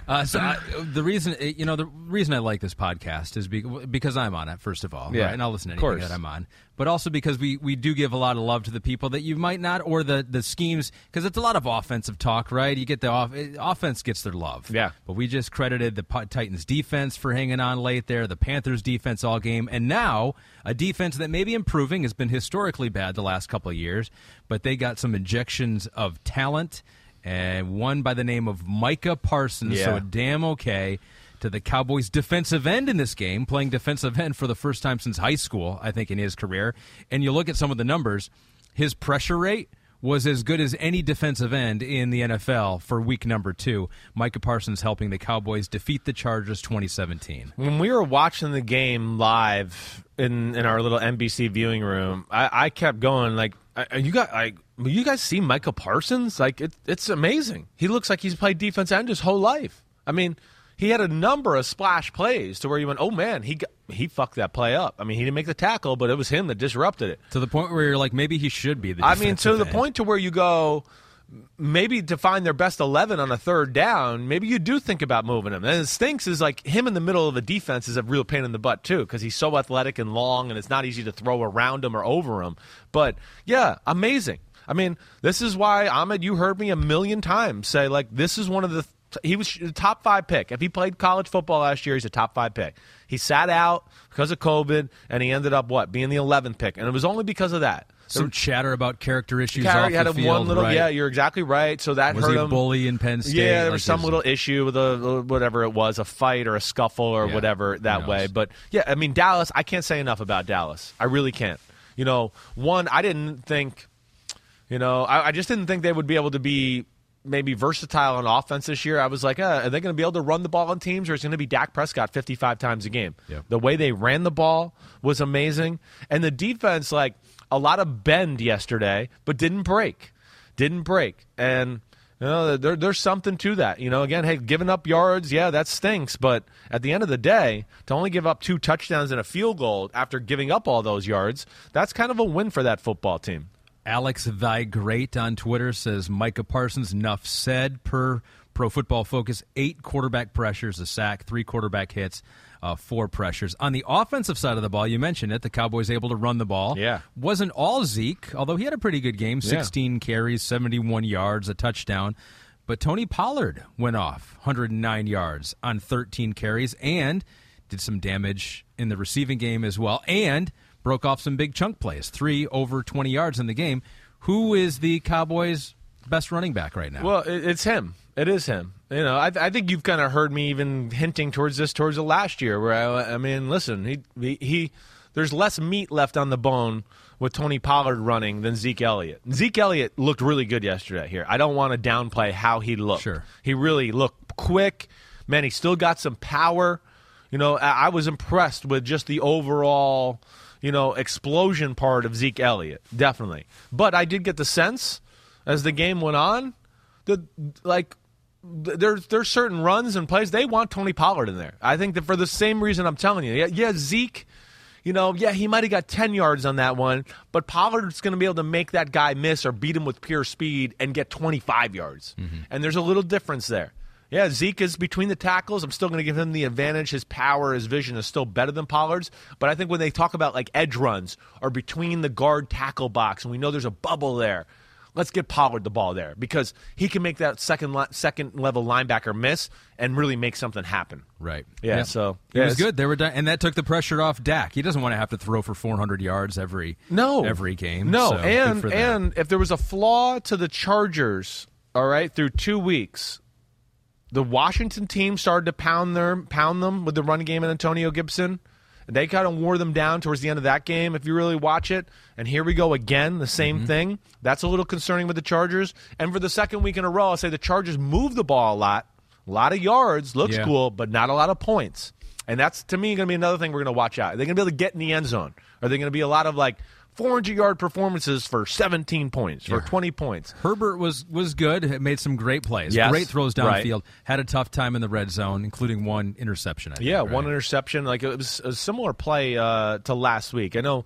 uh, so I, the reason, you know, the reason I like this podcast is because I'm on it. First of all, Yeah, right? and I'll listen to anything that I'm on. But also because we, we do give a lot of love to the people that you might not, or the, the schemes, because it's a lot of offensive talk, right? You get the off, eh, offense gets their love. Yeah. But we just credited the Titans defense for hanging on late there, the Panthers defense all game, and now a defense that may be improving has been historically bad the last couple of years, but they got some injections of talent and one by the name of Micah Parsons, Yeah. so damn okay to the Cowboys defensive end in this game, playing defensive end for the first time since high school, I think, in his career. And you look at some of the numbers, his pressure rate was as good as any defensive end in the NFL for week number two. Micah Parsons helping the Cowboys defeat the Chargers 2017. when we were watching the game live in in our little NBC viewing room, I, I kept going like, "Are you guys like, you guys see Micah Parsons? Like, it, it's amazing. He looks like he's played defense end his whole life. I mean." He had a number of splash plays to where you went, oh man, he got, he fucked that play up. I mean, he didn't make the tackle, but it was him that disrupted it. To the point where you're like, maybe he should be the I mean, to defensive the end. point to where you go, maybe to find their best 11 on a third down, maybe you do think about moving him. And it stinks is like him in the middle of a defense is a real pain in the butt, too, because he's so athletic and long, and it's not easy to throw around him or over him. But yeah, amazing. I mean, this is why, Ahmed, you heard me a million times say, like, this is one of the. He was the top five pick. If he played college football last year, he's a top five pick. He sat out because of COVID, and he ended up what being the 11th pick, and it was only because of that. some chatter about character issues off had field, one little right? yeah you're exactly right so that Was hurt he a him bully in Penn State? yeah there Like, was some little issue with a uh, whatever it was a fight or a scuffle or Yeah, whatever that way but yeah i mean dallas i can't say enough about dallas i really can't you know one i didn't think you know i, I just didn't think they would be able to be maybe versatile on offense this year. I was like, uh, are they going to be able to run the ball on teams, or is it going to be Dak Prescott 55 times a game? Yeah. The way they ran the ball was amazing. And the defense, like a lot of bend yesterday, but didn't break. Didn't break. And you know, there, there's something to that. You know, again, hey, giving up yards, yeah, that stinks. But at the end of the day, to only give up two touchdowns and a field goal after giving up all those yards, that's kind of a win for that football team. Alex Thy Great on Twitter says Micah Parsons, enough said per Pro Football Focus. Eight quarterback pressures, a sack, three quarterback hits, uh, four pressures. On the offensive side of the ball, you mentioned it, the Cowboys able to run the ball. Yeah. Wasn't all Zeke, although he had a pretty good game 16 carries, 71 yards, a touchdown. But Tony Pollard went off 109 yards on 13 carries and did some damage in the receiving game as well, and broke off some big chunk plays, three over 20 yards in the game. Who is the Cowboys' best running back right now. Well, it's him. It is him. You know, I, I think you've kind of heard me even hinting towards this towards the last year, where I, I mean, listen, he, he he there's less meat left on the bone with Tony Pollard running than Zeke Elliott. Zeke Elliott looked really good yesterday. Here, I don't want to downplay how he looked. Sure. he really looked quick. Man, he still got some power. You know, I, I was impressed with just the overall, you know, explosion part of Zeke Elliott, definitely. But I did get the sense as the game went on that like th- there's there's certain runs and plays they want Tony Pollard in there. I think that for the same reason I'm telling you, yeah, yeah Zeke, you know, yeah, he might have got 10 yards on that one, but Pollard's going to be able to make that guy miss or beat him with pure speed and get 25 yards. Mm-hmm. And there's a little difference there. Yeah, Zeke is between the tackles. I'm still going to give him the advantage. His power, his vision is still better than Pollard's. But I think when they talk about like edge runs or between the guard tackle box, and we know there's a bubble there, let's get Pollard the ball there because he can make that second li- second level linebacker miss and really make something happen. Right. Yeah, so- he yeah, was good. They were done, and that took the pressure off Dak. He doesn't want to have to throw for 400 yards every No, every game. No, so and and if there was a flaw to the Chargers, all right, through two weeks, the Washington team started to pound their pound them with the run game and Antonio Gibson. They kind of wore them down towards the end of that game, if you really watch it. And here we go again, the same Mm-hmm. thing. That's a little concerning with the Chargers. And for the second week in a row, I'll say the Chargers move the ball a lot, a lot of yards, looks Yeah. cool, but not a lot of points. And that's to me going to be another thing we're going to watch out. Are they going to be able to get in the end zone? Are they going to be a lot of like 400 yard performances for 17 points, for 20 points? Herbert was was good. Made some great plays. Yes, great throws right. downfield. Had a tough time in the red zone, including one interception. I think, Yeah, right? one interception. Like it was a similar play uh, to last week. I know.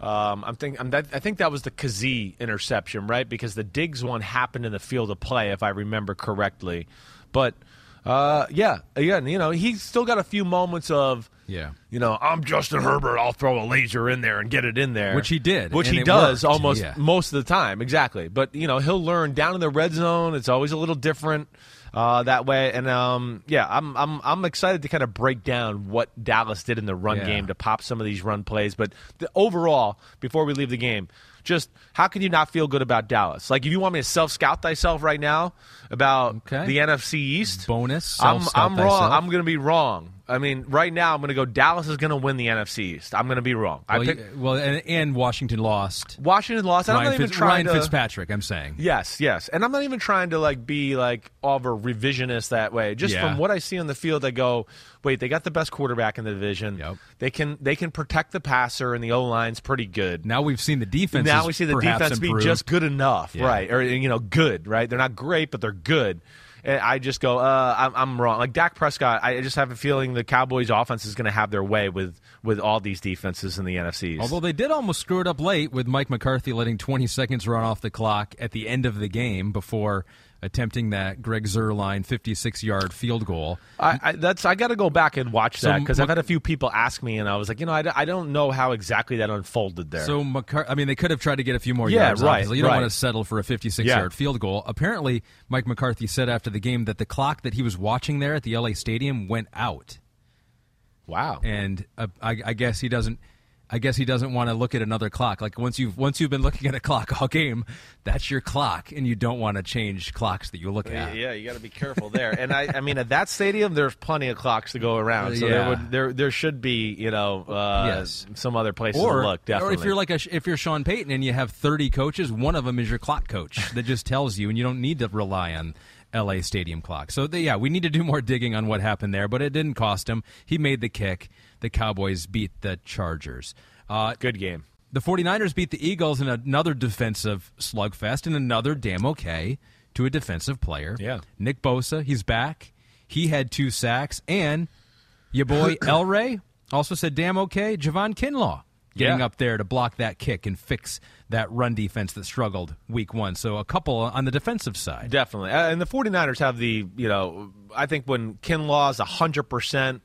Um, I'm think I'm that, I think that was the Kazee interception, right? Because the Diggs one happened in the field of play, if I remember correctly. But uh, yeah, again, you know, he's still got a few moments of Yeah. you know, I'm Justin Herbert. I'll throw a laser in there and get it in there, Which he did, which he does worked, almost yeah. most of the time, exactly. But you know, he'll learn down in the red zone. It's always a little different uh, that way. And um, yeah, I'm I'm I'm excited to kind of break down what Dallas did in the run Yeah. game to pop some of these run plays. But the, overall, before we leave the game. Just how can you not feel good about Dallas? Like, if you want me to self scout thyself right now about Okay. the NFC East, Bonus, I'm, I'm wrong. I'm going to be wrong. I mean, right now I'm going to go. Dallas is going to win the NFC East. I'm going to be wrong. I Well, pick y- well, and, and Washington lost. Washington lost. I'm Ryan, not even Fitz- trying Ryan to. Fitzpatrick. I'm saying. Yes, yes, and I'm not even trying to like be like over revisionist that way. Just Yeah. from what I see on the field, I go, wait, they got the best quarterback in the division. Yep. They can they can protect the passer, and the O line's pretty good. Now we've seen the defense. now we see the defense improved. be just good enough, Yeah. right? Or you know, good, right? They're not great, but they're good. I just go, uh, I'm, I'm wrong. Like Dak Prescott, I just have a feeling the Cowboys' offense is going to have their way with with all these defenses in the NFC. East. Although they did almost screw it up late with Mike McCarthy letting 20 seconds run off the clock at the end of the game before attempting that Greg Zuerlein 56 yard field goal. I, I that's I got to go back and watch So that because I've had a few people ask me, and I was like, you know, I, I don't know how exactly that unfolded there. So McCar- I mean, they could have tried to get a few more Yeah, yards. right, obviously. You don't right. want to settle for a 56 Yeah. yard field goal. Apparently, Mike McCarthy said after the game that the clock that he was watching there at the LA Stadium went out, wow, and uh, I, I guess he doesn't. I guess he doesn't want to look at another clock. Like once you've once you've been looking at a clock all game, that's your clock, and you don't want to change clocks that you look at. yeah, you got to be careful there. and I, I mean, at that stadium, there's plenty of clocks to go around, so Yeah. there would there there should be you know uh, Yes. some other places or, to look. Definitely, or if you're like a, if you're Sean Payton and you have 30 coaches, one of them is your clock coach that just tells you, and you don't need to rely on L.A. stadium clock. So the, yeah, we need to do more digging on what happened there, but it didn't cost him. He made the kick. The Cowboys beat the Chargers. Uh, good game. the 49ers beat the Eagles in another defensive slugfest and another damn okay to a defensive player. Yeah. Nick Bosa, he's back. He had two sacks. And your boy El Ray also said damn okay. Javon Kinlaw getting Yeah. up there to block that kick and fix that run defense that struggled week one. So a couple on the defensive side. Definitely. Uh, and the 49ers have the, you know, I think when Kinlaw is 100%,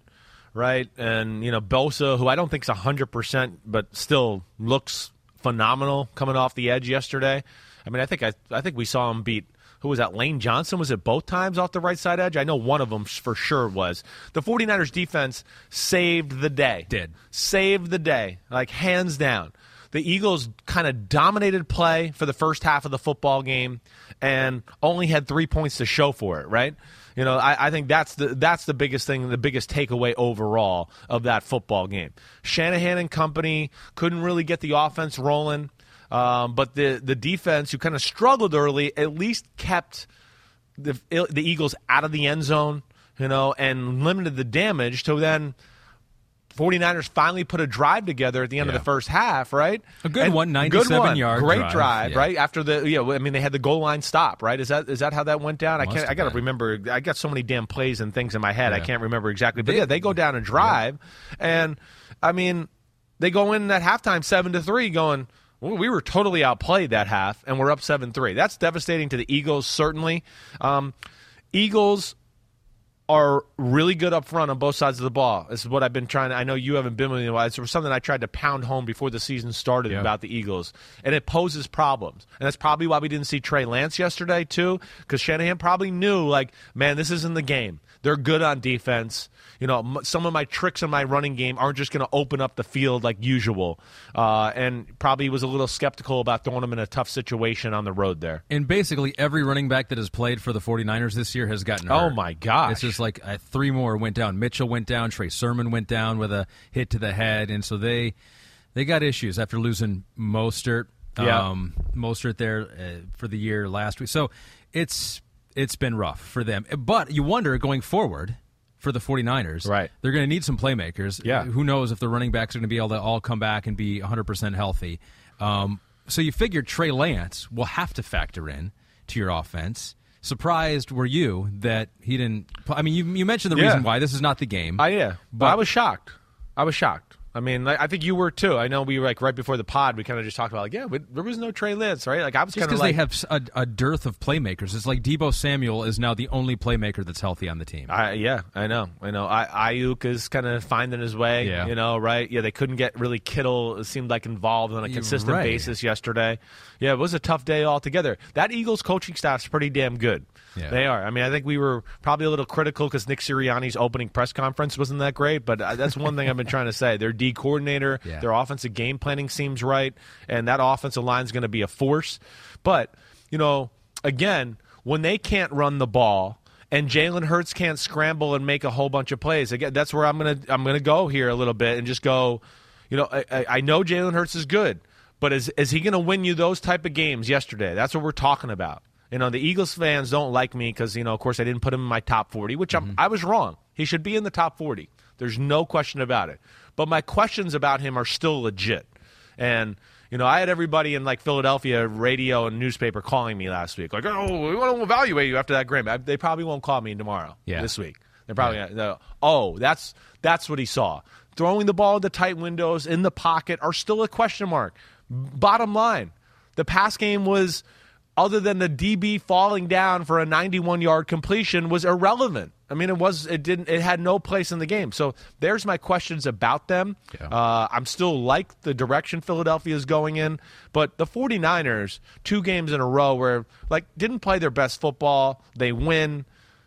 right? And, you know, Bosa, who I don't think is 100%, but still looks phenomenal coming off the edge yesterday. I mean, I think I, I think we saw him beat who was that? Lane Johnson was it both times off the right side edge? I know one of them for sure was. The 49ers defense saved the day. Did. Saved the day, like hands down. the Eagles kind of dominated play for the first half of the football game and only had three points to show for it, right? You know, I, I, think that's the that's the biggest thing, the biggest takeaway overall of that football game. Shanahan and company couldn't really get the offense rolling, um, but the the defense, who kind of struggled early, at least kept the the Eagles out of the end zone, you know, and limited the damage. To then 49ers finally put a drive together at the end yeah. of the first half, right? A good and one, 97 good one. yard Great drive, drive yeah. right? After the yeah, I mean they had the goal line stop, right? Is that is that how that went down? Must I can't I got to remember I got so many damn plays and things in my head. Yeah. I can't remember exactly. But yeah, they go down and drive and I mean they go in at halftime 7 to 3 going we were totally outplayed that half, and we're up 7 3. That's devastating to the Eagles, certainly. Um, Eagles are really good up front on both sides of the ball. This is what I've been trying to. I know you haven't been with me in a while. It's something I tried to pound home before the season started yeah. about the Eagles, and it poses problems. And that's probably why we didn't see Trey Lance yesterday too, because Shanahan probably knew, like, man, this isn't the game. They're good on defense. You know, some of my tricks in my running game aren't just going to open up the field like usual. Uh, and probably was a little skeptical about throwing him in a tough situation on the road there. And basically, every running back that has played for the 49ers this year has gotten hurt. Oh, my gosh. It's just like uh, three more went down. Mitchell went down. Trey Sermon went down with a hit to the head. And so they they got issues after losing Mostert. Yeah. Um, Mostert there uh, for the year last week. So it's it's been rough for them. But you wonder going forward for the 49ers, right. they're going to need some playmakers. Yeah. Who knows if the running backs are going to be able to all come back and be 100% healthy. Um, so you figure Trey Lance will have to factor in to your offense. Surprised were you that he didn't? I mean, you, you mentioned the yeah. reason why this is not the game. I yeah, but I was shocked. I was shocked. I mean, I think you were too. I know we were like right before the pod. We kind of just talked about like, yeah, there was no Trey Lance, right? Like I was kind of like, Just they have a, a, dearth of playmakers. It's like Deebo Samuel is now the only playmaker that's healthy on the team. I, yeah, I know, I know. I, Aiyuk is kind of finding his way. Yeah. you know, right? Yeah, they couldn't get really Kittle. It seemed like involved on a consistent right. basis yesterday. Yeah, it was a tough day altogether. That Eagles coaching staff's pretty damn good. Yeah. They are. I mean, I think we were probably a little critical because Nick Sirianni's opening press conference wasn't that great, but uh, that's one thing I've been trying to say. Their D coordinator, yeah. their offensive game planning seems right, and that offensive line is going to be a force. But, you know, again, when they can't run the ball, and Jalen Hurts can't scramble and make a whole bunch of plays. Again, that's where I'm gonna I'm gonna go here a little bit and just go. You know, I, I know Jalen Hurts is good, but is is he gonna win you those type of games? Yesterday, that's what we're talking about. You know, the Eagles fans don't like me because, you know, of course, I didn't put him in my top 40, which mm-hmm. i was wrong. He should be in the top 40. There's no question about it. But my questions about him are still legit. And, you know, I had everybody in like Philadelphia radio and newspaper calling me last week, like, oh, we want to evaluate you after that game. I, they probably won't call me tomorrow, yeah. this week. They're probably, yeah. gonna, oh, that's that's what he saw. Throwing the ball at the tight windows in the pocket are still a question mark. Bottom line, the pass game was other than the DB falling down for a 91 yard completion was irrelevant. I mean, it was it didn't it had no place in the game. So there's my questions about them. Yeah. Uh, I'm still like the direction Philadelphia is going in, but the 49ers two games in a row where like didn't play their best football. They win.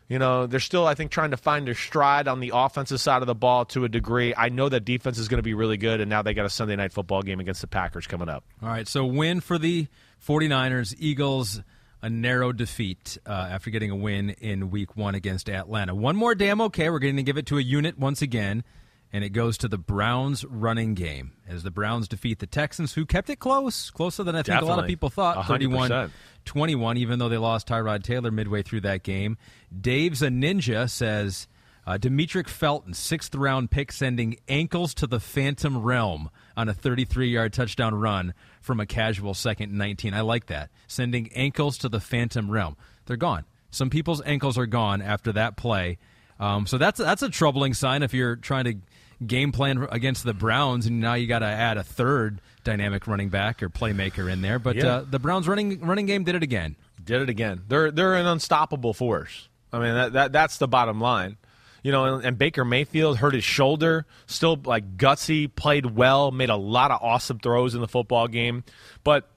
You know, they're still, I think, trying to find their stride on the offensive side of the ball to a degree. I know that defense is going to be really good, and now they got a Sunday night football game against the Packers coming up. All right, so win for the 49ers. Eagles, a narrow defeat uh, after getting a win in week one against Atlanta. One more damn okay. We're going to give it to a unit once again, and it goes to the Browns running game as the Browns defeat the Texans, who kept it close, closer than I think Definitely. a lot of people thought 31 21, even though they lost Tyrod Taylor midway through that game. Dave's a ninja says. Uh, Demetric Felton, sixth round pick, sending ankles to the Phantom Realm on a 33 yard touchdown run from a casual second 19. I like that. Sending ankles to the Phantom Realm. They're gone. Some people's ankles are gone after that play. Um, so that's that's a troubling sign if you're trying to game plan against the Browns, and now you got to add a third dynamic running back or playmaker in there. But yeah. uh, the Browns running running game did it again. Did it again. They're they're an unstoppable force. I mean that, that that's the bottom line. You know, and, and, Baker Mayfield hurt his shoulder, still like gutsy, played well, made a lot of awesome throws in the football game. But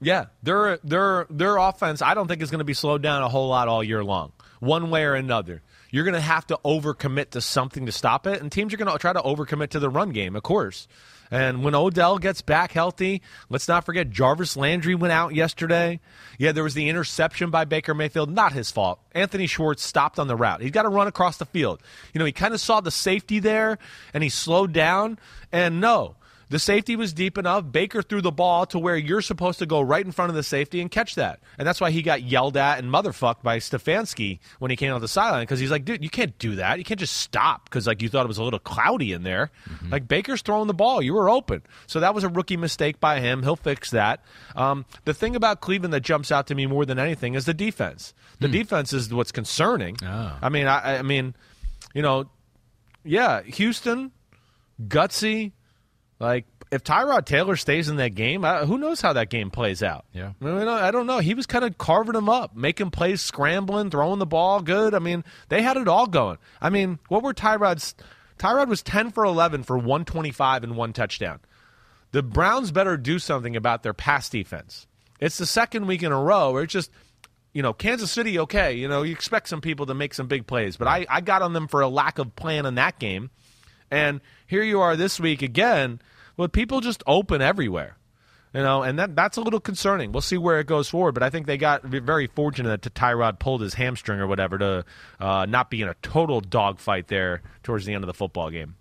yeah, their their their offense I don't think is going to be slowed down a whole lot all year long, one way or another. You're going to have to overcommit to something to stop it, and teams are going to try to overcommit to the run game, of course. And when Odell gets back healthy, let's not forget Jarvis Landry went out yesterday. Yeah, there was the interception by Baker Mayfield, not his fault. Anthony Schwartz stopped on the route. He's got to run across the field. You know, he kind of saw the safety there and he slowed down. And no, the safety was deep enough. Baker threw the ball to where you're supposed to go right in front of the safety and catch that. And that's why he got yelled at and motherfucked by Stefanski when he came on the sideline because he's like, dude, you can't do that. You can't just stop because like you thought it was a little cloudy in there. Mm-hmm. Like Baker's throwing the ball. You were open. So that was a rookie mistake by him. He'll fix that. Um, the thing about Cleveland that jumps out to me more than anything is the defense. The hmm. defense is what's concerning. Oh. I mean, I, I mean, you know, yeah, Houston, gutsy, like if Tyrod Taylor stays in that game, I, who knows how that game plays out? Yeah, I, mean, I don't know. He was kind of carving them up, making plays, scrambling, throwing the ball good. I mean, they had it all going. I mean, what were Tyrod's? Tyrod was ten for eleven for one twenty five and one touchdown. The Browns better do something about their pass defense. It's the second week in a row where it's just you know, Kansas City, okay, you know, you expect some people to make some big plays, but I, I got on them for a lack of plan in that game. And here you are this week again with people just open everywhere. You know, and that that's a little concerning. We'll see where it goes forward, but I think they got very fortunate that Tyrod pulled his hamstring or whatever to uh, not be in a total dogfight there towards the end of the football game.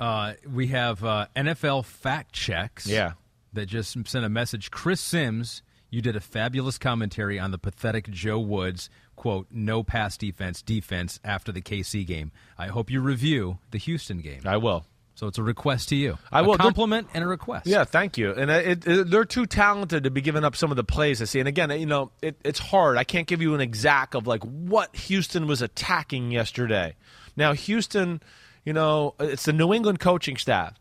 Uh, we have uh, NFL fact checks. Yeah, that just sent a message. Chris Simms, you did a fabulous commentary on the pathetic Joe Woods quote no pass defense defense after the KC game. I hope you review the Houston game. I will. So it's a request to you. I will a compliment and a request. Yeah, thank you. And uh, it, it, they're too talented to be giving up some of the plays I see. And again, you know, it, it's hard. I can't give you an exact of like what Houston was attacking yesterday. Now, Houston, you know, it's the New England coaching staff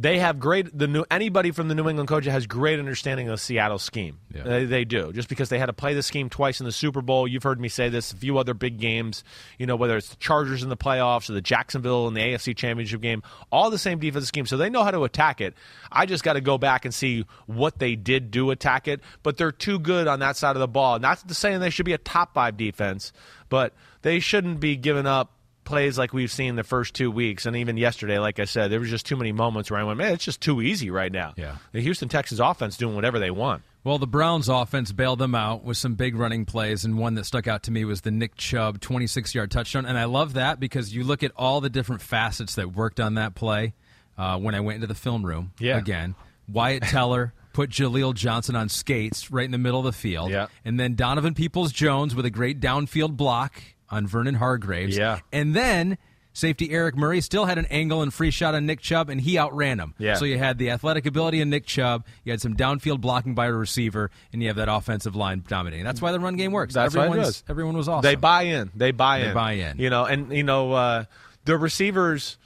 they have great the new anybody from the New England coach has great understanding of Seattle scheme. Yeah. They, they, do just because they had to play the scheme twice in the Super Bowl. You've heard me say this a few other big games. You know whether it's the Chargers in the playoffs or the Jacksonville in the AFC Championship game, all the same defensive scheme. So they know how to attack it. I just got to go back and see what they did do attack it. But they're too good on that side of the ball. Not to say they should be a top five defense, but they shouldn't be giving up plays like we've seen the first two weeks, and even yesterday, like I said, there was just too many moments where I went, man, it's just too easy right now. Yeah. The Houston Texans offense doing whatever they want. Well, the Browns offense bailed them out with some big running plays, and one that stuck out to me was the Nick Chubb 26 yard touchdown. And I love that because you look at all the different facets that worked on that play uh, when I went into the film room yeah. again. Wyatt Teller put Jaleel Johnson on skates right in the middle of the field. Yeah. And then Donovan Peoples Jones with a great downfield block on Vernon Hargreaves. Yeah. And then Safety Eric Murray still had an angle and free shot on Nick Chubb, and he outran him. Yeah. So you had the athletic ability of Nick Chubb, you had some downfield blocking by a receiver, and you have that offensive line dominating. That's why the run game works. That's Everyone's, why it does. Everyone was awesome. They buy in. They buy they in. buy in. You know, and you know uh, the receivers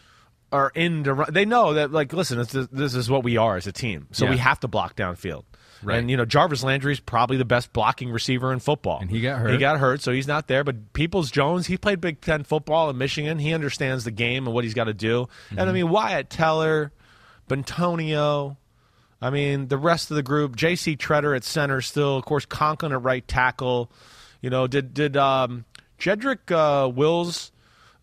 are in. To run. They know that. Like, listen, this, this is what we are as a team. So Yeah. we have to block downfield. Right. And you know, Jarvis Landry is probably the best blocking receiver in football. And he got hurt. He got hurt, so he's not there. But Peoples Jones, he played Big Ten football in Michigan. He understands the game and what he's got to do. And I mean, Wyatt Teller, Bitonio. I mean, the rest of the group. J.C. Tretter at center still. Of course, Conklin at right tackle. You know, did did um, Jedrick uh, Wills?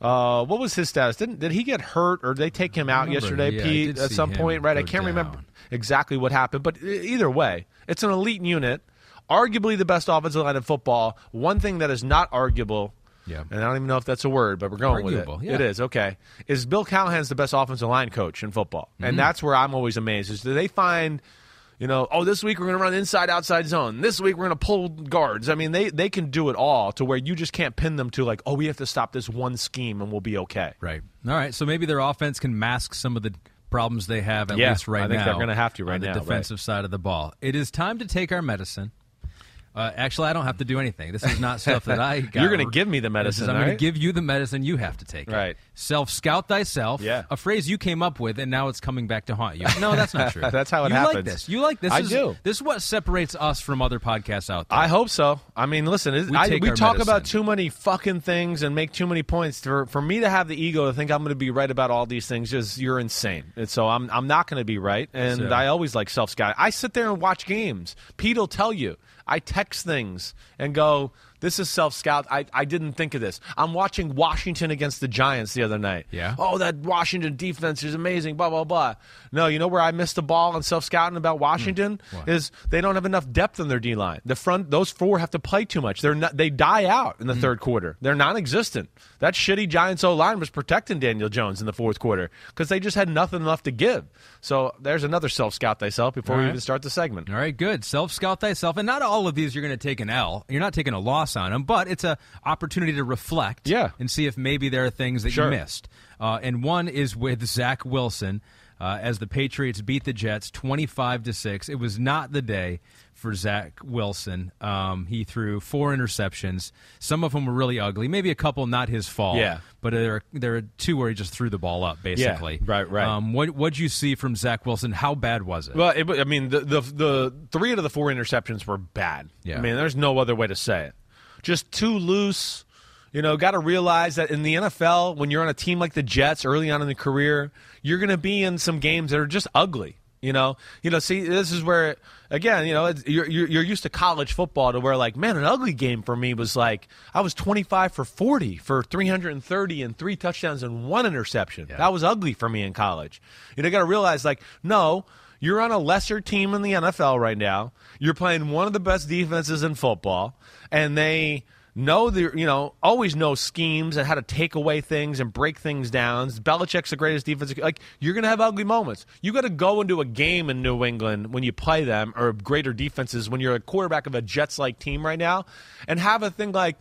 Uh, what was his status? Didn't did he get hurt or did they take him out remember, yesterday, yeah, Pete? At some point, right? I can't remember exactly what happened, but either way, it's an elite unit, arguably the best offensive line in football. One thing that is not arguable, Yeah. and I don't even know if that's a word, but we're going Arguable, with it. yeah. It is okay. Is Bill Callahan's the best offensive line coach in football, Mm-hmm. and that's where I'm always amazed. Is do they find you know, oh, this week we're going to run inside outside zone. This week we're going to pull guards. I mean, they they can do it all to where you just can't pin them to like, oh, we have to stop this one scheme and we'll be okay. Right. All right. So maybe their offense can mask some of the problems they have at Yeah, least right now. I think now. they're gonna have to right on the now, right. defensive side of the ball. It is time to take our medicine. Uh, actually, I don't have to do anything. This is not stuff that I. Got. You're gonna give me the medicine, is, I'm going to give you the medicine. You have to take it. Right. Self scout thyself. Yeah. A phrase you came up with, and now it's coming back to haunt you. No, that's not true. That's how it you like this. You like this. I is, do. This is what separates us from other podcasts out there. I hope so. I mean, listen, We I, we talk medicine. about too many fucking things and make too many points. For for me to have the ego to think I'm going to be right about all these things, just you're insane. And so I'm I'm not going to be right. And So- I always like self scout. I sit there and watch games. Pete will tell you. I text things and go. This is self scout. I, I didn't think of this. I'm watching Washington against the Giants the other night. Yeah. Oh, that Washington defense is amazing. Blah blah blah. No, you know where I missed the ball on self scouting about Washington hmm. is they don't have enough depth in their D line. The front, those four have to play too much. They're not. They die out in the hmm. third quarter. They're non-existent. That shitty Giants O line was protecting Daniel Jones in the fourth quarter because they just had nothing left to give. So there's another self scout thyself before All we even start the segment. All right, good. Self scout thyself, and not all of these you're going to take an L. You're not taking a loss on them, but it's a opportunity to reflect, Yeah. and see if maybe there are things that Sure. you missed. Uh, and one is with Zach Wilson uh, as the Patriots beat the Jets 25 to six. It was not the day for Zach Wilson. Um, he threw four interceptions. Some of them were really ugly. Maybe a couple not his fault. Yeah. But there are, there are two where he just threw the ball up, basically. right, right. Um, what what'd you see from Zach Wilson? How bad was it? Well, it, I mean, the, the the three out of the four interceptions were bad. Yeah. I mean, there's no other way to say it. Just too loose. You know, got to realize that in the NFL, when you're on a team like the Jets early on in the career, you're going to be in some games that are just ugly. You know, you know. See, this is where again, you know, it's, you're, you're you're used to college football to where like, man, an ugly game for me was like I was 25 for 40 for 330 and three touchdowns and one interception. That was ugly for me in college. You know, got to realize like, no, you're on a lesser team in the NFL right now. You're playing one of the best defenses in football, and they know the you know always know schemes and how to take away things and break things down. Belichick's the greatest defense. Like you're gonna have ugly moments. You got to go into a game in New England when you play them or greater defenses when you're a quarterback of a Jets like team right now, and have a thing like.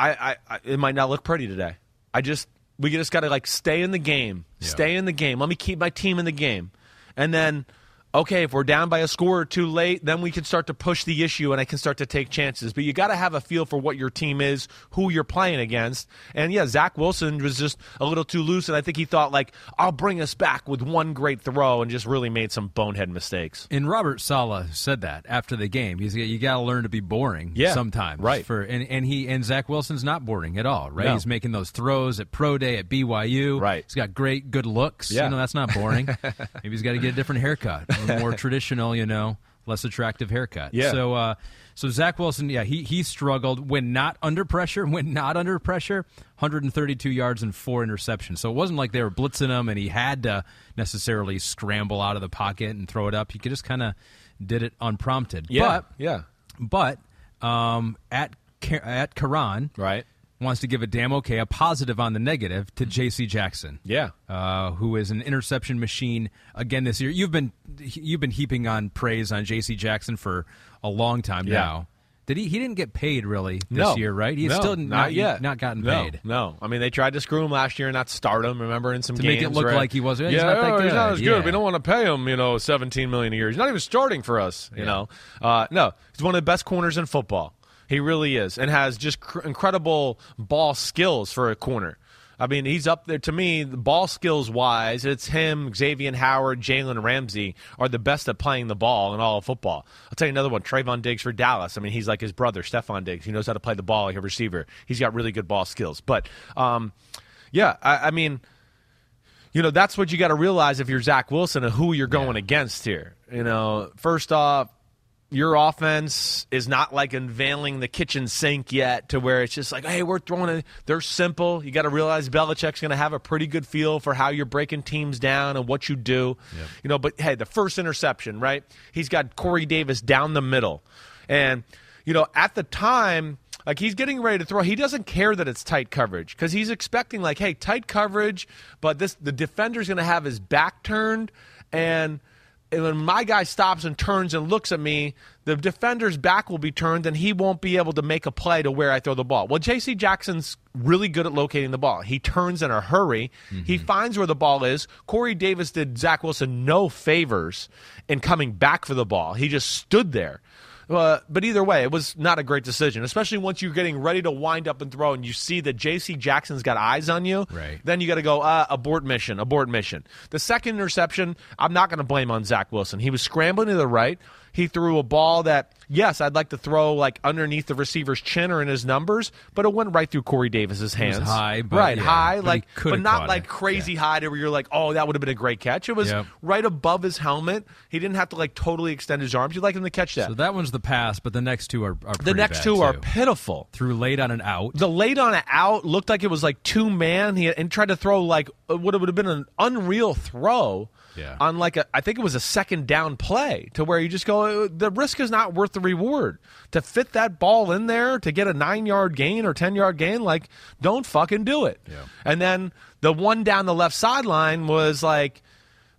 I, I, I, it might not look pretty today. I just we just got to like stay in the game, stay in the game. Let me keep my team in the game, and then okay, if we're down by a score or two late, then we can start to push the issue and I can start to take chances. But you got to have a feel for what your team is, who you're playing against, and yeah, Zach Wilson was just a little too loose, and I think he thought like I'll bring us back with one great throw, and just really made some bonehead mistakes. And Robert Saleh said that after the game. He's you got to learn to be boring Yeah, sometimes. right. For and, and he and Zach Wilson's not boring at all, right? No. He's making those throws at pro day at BYU. Right. He's got great good looks. Yeah. You know, that's not boring. Maybe he's got to get a different haircut, more traditional, you know, less attractive haircut. Yeah. So uh so Zach Wilson, yeah, he he struggled when not under pressure. When not under pressure, 132 yards and four interceptions. So it wasn't like they were blitzing him and he had to necessarily scramble out of the pocket and throw it up. He could just kind of did it unprompted. Yeah. But yeah, but um, at at Karan right. Wants to give a damn okay, a positive on the negative to J.C. Jackson. Yeah. Uh, who is an interception machine again this year? You've been you've been heaping on praise on J.C. Jackson for a long time Yeah. now. Did he? He didn't get paid really this no. year, right? He's No, still not, not, yet. not gotten No, paid. No, I mean they tried to screw him last year and not start him. Remember in some To games make it look right? like he was- yeah, Yeah, he's not that he's not as good. Yeah. We don't want to pay him, you know, seventeen million a year. He's not even starting for us. You know, uh, no, he's one of the best corners in football. He really is, and has just cr- incredible ball skills for a corner. I mean, he's up there to me. The ball skills wise, it's him, Xavier Howard, Jalen Ramsey are the best at playing the ball in all of football. I'll tell you another one: Trevon Diggs for Dallas. I mean, he's like his brother, Stefon Diggs. He knows how to play the ball like a receiver. He's got really good ball skills. But um, yeah, I, I mean, you know, that's what you got to realize if you're Zach Wilson and who you're going against here. You know, first off, your offense is not like unveiling the kitchen sink yet to where it's just like, hey, we're throwing it. They're simple. You got to realize Belichick's going to have a pretty good feel for how you're breaking teams down and what you do. You know, but hey, the first interception, right? He's got Corey Davis down the middle. And, you know, at the time, like he's getting ready to throw. He doesn't care that it's tight coverage because he's expecting like, hey, tight coverage, but this the defender's going to have his back turned, and, and when my guy stops and turns and looks at me, the defender's back will be turned, and he won't be able to make a play to where I throw the ball. Well, J.C. Jackson's really good at locating the ball. He turns in a hurry. Mm-hmm. He finds where the ball is. Corey Davis did Zach Wilson no favors in coming back for the ball. He just stood there. Uh, but either way, it was not a great decision, especially once you're getting ready to wind up and throw and you see that J.C. Jackson's got eyes on you. Right. Then you got to go, uh, abort mission, abort mission. The second interception, I'm not going to blame on Zach Wilson. He was scrambling to the right. He threw a ball that, yes, I'd like to throw like underneath the receiver's chin or in his numbers, but it went right through Corey Davis's hands. high, but right, yeah, high, but like, but not like it. crazy Yeah. high to where you're like, oh, that would have been a great catch. It was Yep. right above his helmet. He didn't have to like totally extend his arms. You'd like him to catch that. So that one's the pass, but the next two are, are the next two are pitiful. threw late on an out. The late on it out looked like it was like two man. He and tried to throw like what it would have been an unreal throw Yeah. on like a I think it was a second down play to where you just go uh, the risk is not worth the reward to fit that ball in there to get a nine yard gain or ten yard gain like don't fucking do it. Yeah. And then the one down the left sideline was like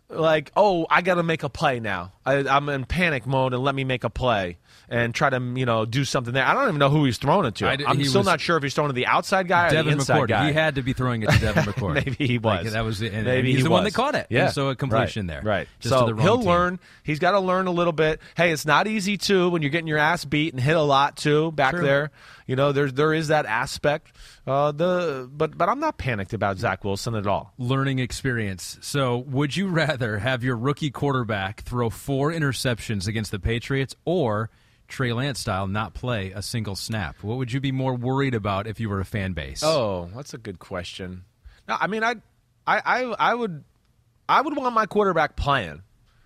like, oh, I got to make a play now. I, I'm in panic mode, and let me make a play and try to, you know, do something there. I don't even know who he's throwing it to. I, am still not sure if he's throwing to the outside guy or the Devin inside McCourty. guy. He had to be throwing it to Devin McCourty. Maybe he Like, was. that was it. And, Maybe and he's he the one that caught it. Yeah, And so a completion right, there. Right. Just so to the he'll team. learn. He's got to learn a little bit. Hey, it's not easy too when you're getting your ass beat and hit a lot too back True. there. You know, there's there is that aspect. Uh, the but but I'm not panicked about Zach Wilson at all. learning experience. So, would you rather have your rookie quarterback throw four interceptions against the Patriots or Trey Lance style not play a single snap? What would you be more worried about if you were a fan base? Oh, that's a good question. No, I mean, I, I, I, I would, I would want my quarterback playing.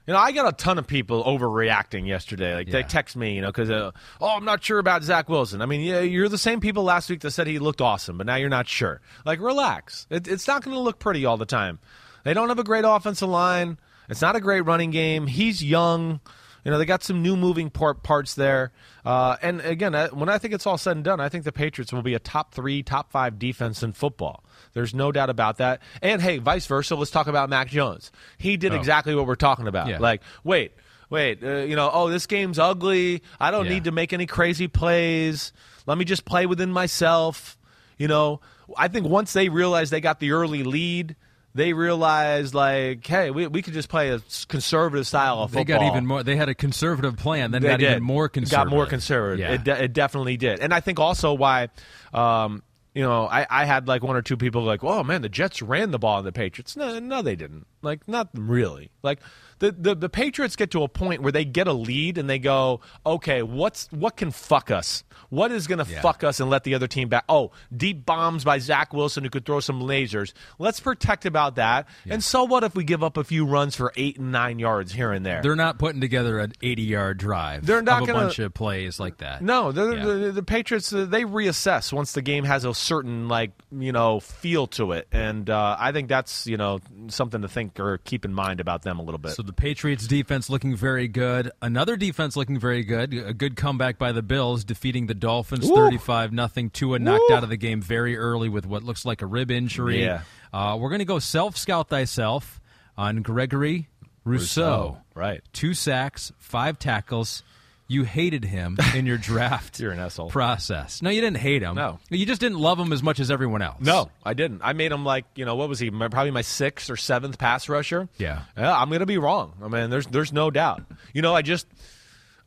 You know, I got a ton of people overreacting yesterday. Like they text me, you know, because uh, oh, I'm not sure about Zach Wilson. I mean, yeah, you're the same people last week that said he looked awesome, but now you're not sure. Like, relax. It, it's not going to look pretty all the time. They don't have a great offensive line. It's not a great running game. He's young. You know, they got some new moving part, parts there. Uh, and again, uh, when I think it's all said and done, I think the Patriots will be a top three, top five defense in football. There's no doubt about that. And hey, vice versa, let's talk about Mac Jones. He did exactly what we're talking about. Yeah. Like, wait, wait, uh, you know, oh, this game's ugly. I don't Yeah. need to make any crazy plays. Let me just play within myself. You know, I think once they realized they got the early lead, they realized like, hey, we, we could just play a conservative style of football. they got even more. They had a conservative plan, then They got did. even more conservative. Got more conservative. Yeah. It, de- it definitely did. And I think also why, um, you know, I, I had like one or two people like, oh man, the Jets ran the ball on the Patriots. No, no, they didn't. Like, not really. Like, the, the the Patriots get to a point where they get a lead and they go, okay, what's what can fuck us? What is going to Yeah. fuck us and let the other team back? Oh, deep bombs by Zach Wilson who could throw some lasers. Let's protect about that. And so what if we give up a few runs for eight and nine yards here and there? They're not putting together an 80-yard drive. They're not a gonna- bunch of plays like that. No, the, Yeah. the, the Patriots uh, they reassess once the game has a certain like you know feel to it, and uh, I think that's you know something to think or keep in mind about them a little bit. So the Patriots defense looking very good. Another defense looking very good. A good comeback by the Bills defeating the Dolphins Woo. 35 nothing. Tua knocked Woo. out of the game very early with what looks like a rib injury. Yeah. Uh, we're going to go self scout thyself on Gregory Rousseau. right? Two sacks, five tackles. You hated him in your draft You're an asshole. process. No, you didn't hate him. No. You just didn't love him as much as everyone else. No, I didn't. I made him like you know what was he? My, probably my sixth or seventh pass rusher. Yeah. I'm gonna be wrong. I mean, there's there's no doubt. You know, I just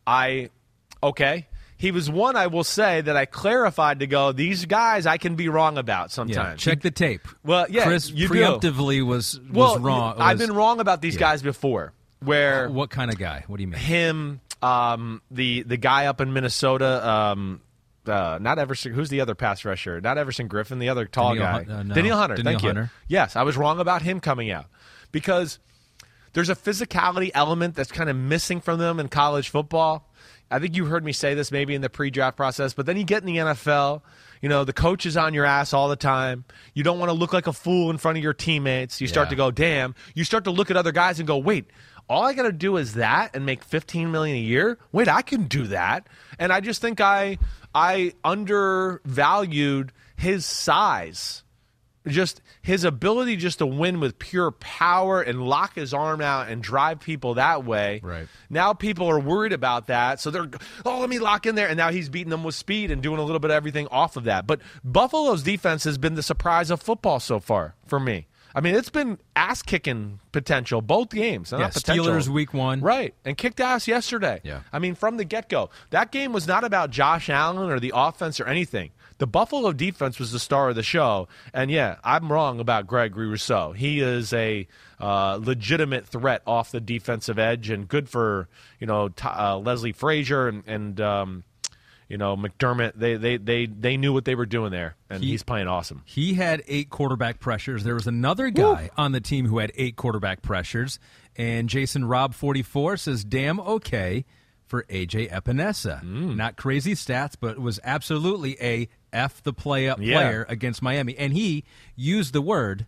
I okay. He was one I will say that I clarified to go. These guys I can be wrong about Yeah, sometimes. check the tape. Well, yeah, Chris you do. preemptively was was well, wrong. I've was- been wrong about these guys before. Where What kind of guy? What do you mean? him, um, the the guy up in Minnesota, um, uh, not Everson. Who's the other pass rusher? Not Everson Griffen, the other tall Danielle guy, Hun- uh, no. Daniel Hunter. Danielle thank you. Hunter. Yes, I was wrong about him coming out because there's a physicality element that's kind of missing from them in college football. I think you heard me say this maybe in the pre-draft process, but then you get in the NFL. You know, the coach is on your ass all the time. You don't want to look like a fool in front of your teammates. You start Yeah. to go, damn. You start to look at other guys and go, wait, all I got to do is that and make 15 million a year? Wait, I can do that. And I just think I I undervalued his size just his ability just to win with pure power and lock his arm out and drive people that way. Right. Now people are worried about that, so they're oh let me lock in there, and now he's beating them with speed and doing a little bit of everything off of that. But Buffalo's defense has been the surprise of football so far for me. I mean, it's been ass kicking potential both games. Yeah. Steelers week one. Right. And kicked ass yesterday. Yeah. I mean, from the get go. That game was not about Josh Allen or the offense or anything. The Buffalo defense was the star of the show. And yeah, I'm wrong about Gregory Rousseau. He is a uh, legitimate threat off the defensive edge and good for, you know, t- uh, Leslie Frazier and, and um, you know, McDermott. They, they, they, they knew what they were doing there, and He- he's playing awesome. He had eight quarterback pressures. There was another guy on the team who had eight quarterback pressures, and Jason Rob forty four says, "Damn okay for AJ Epenesa. Mm. Not crazy stats, but was absolutely a f the play up Yeah. player against Miami, and he used the word."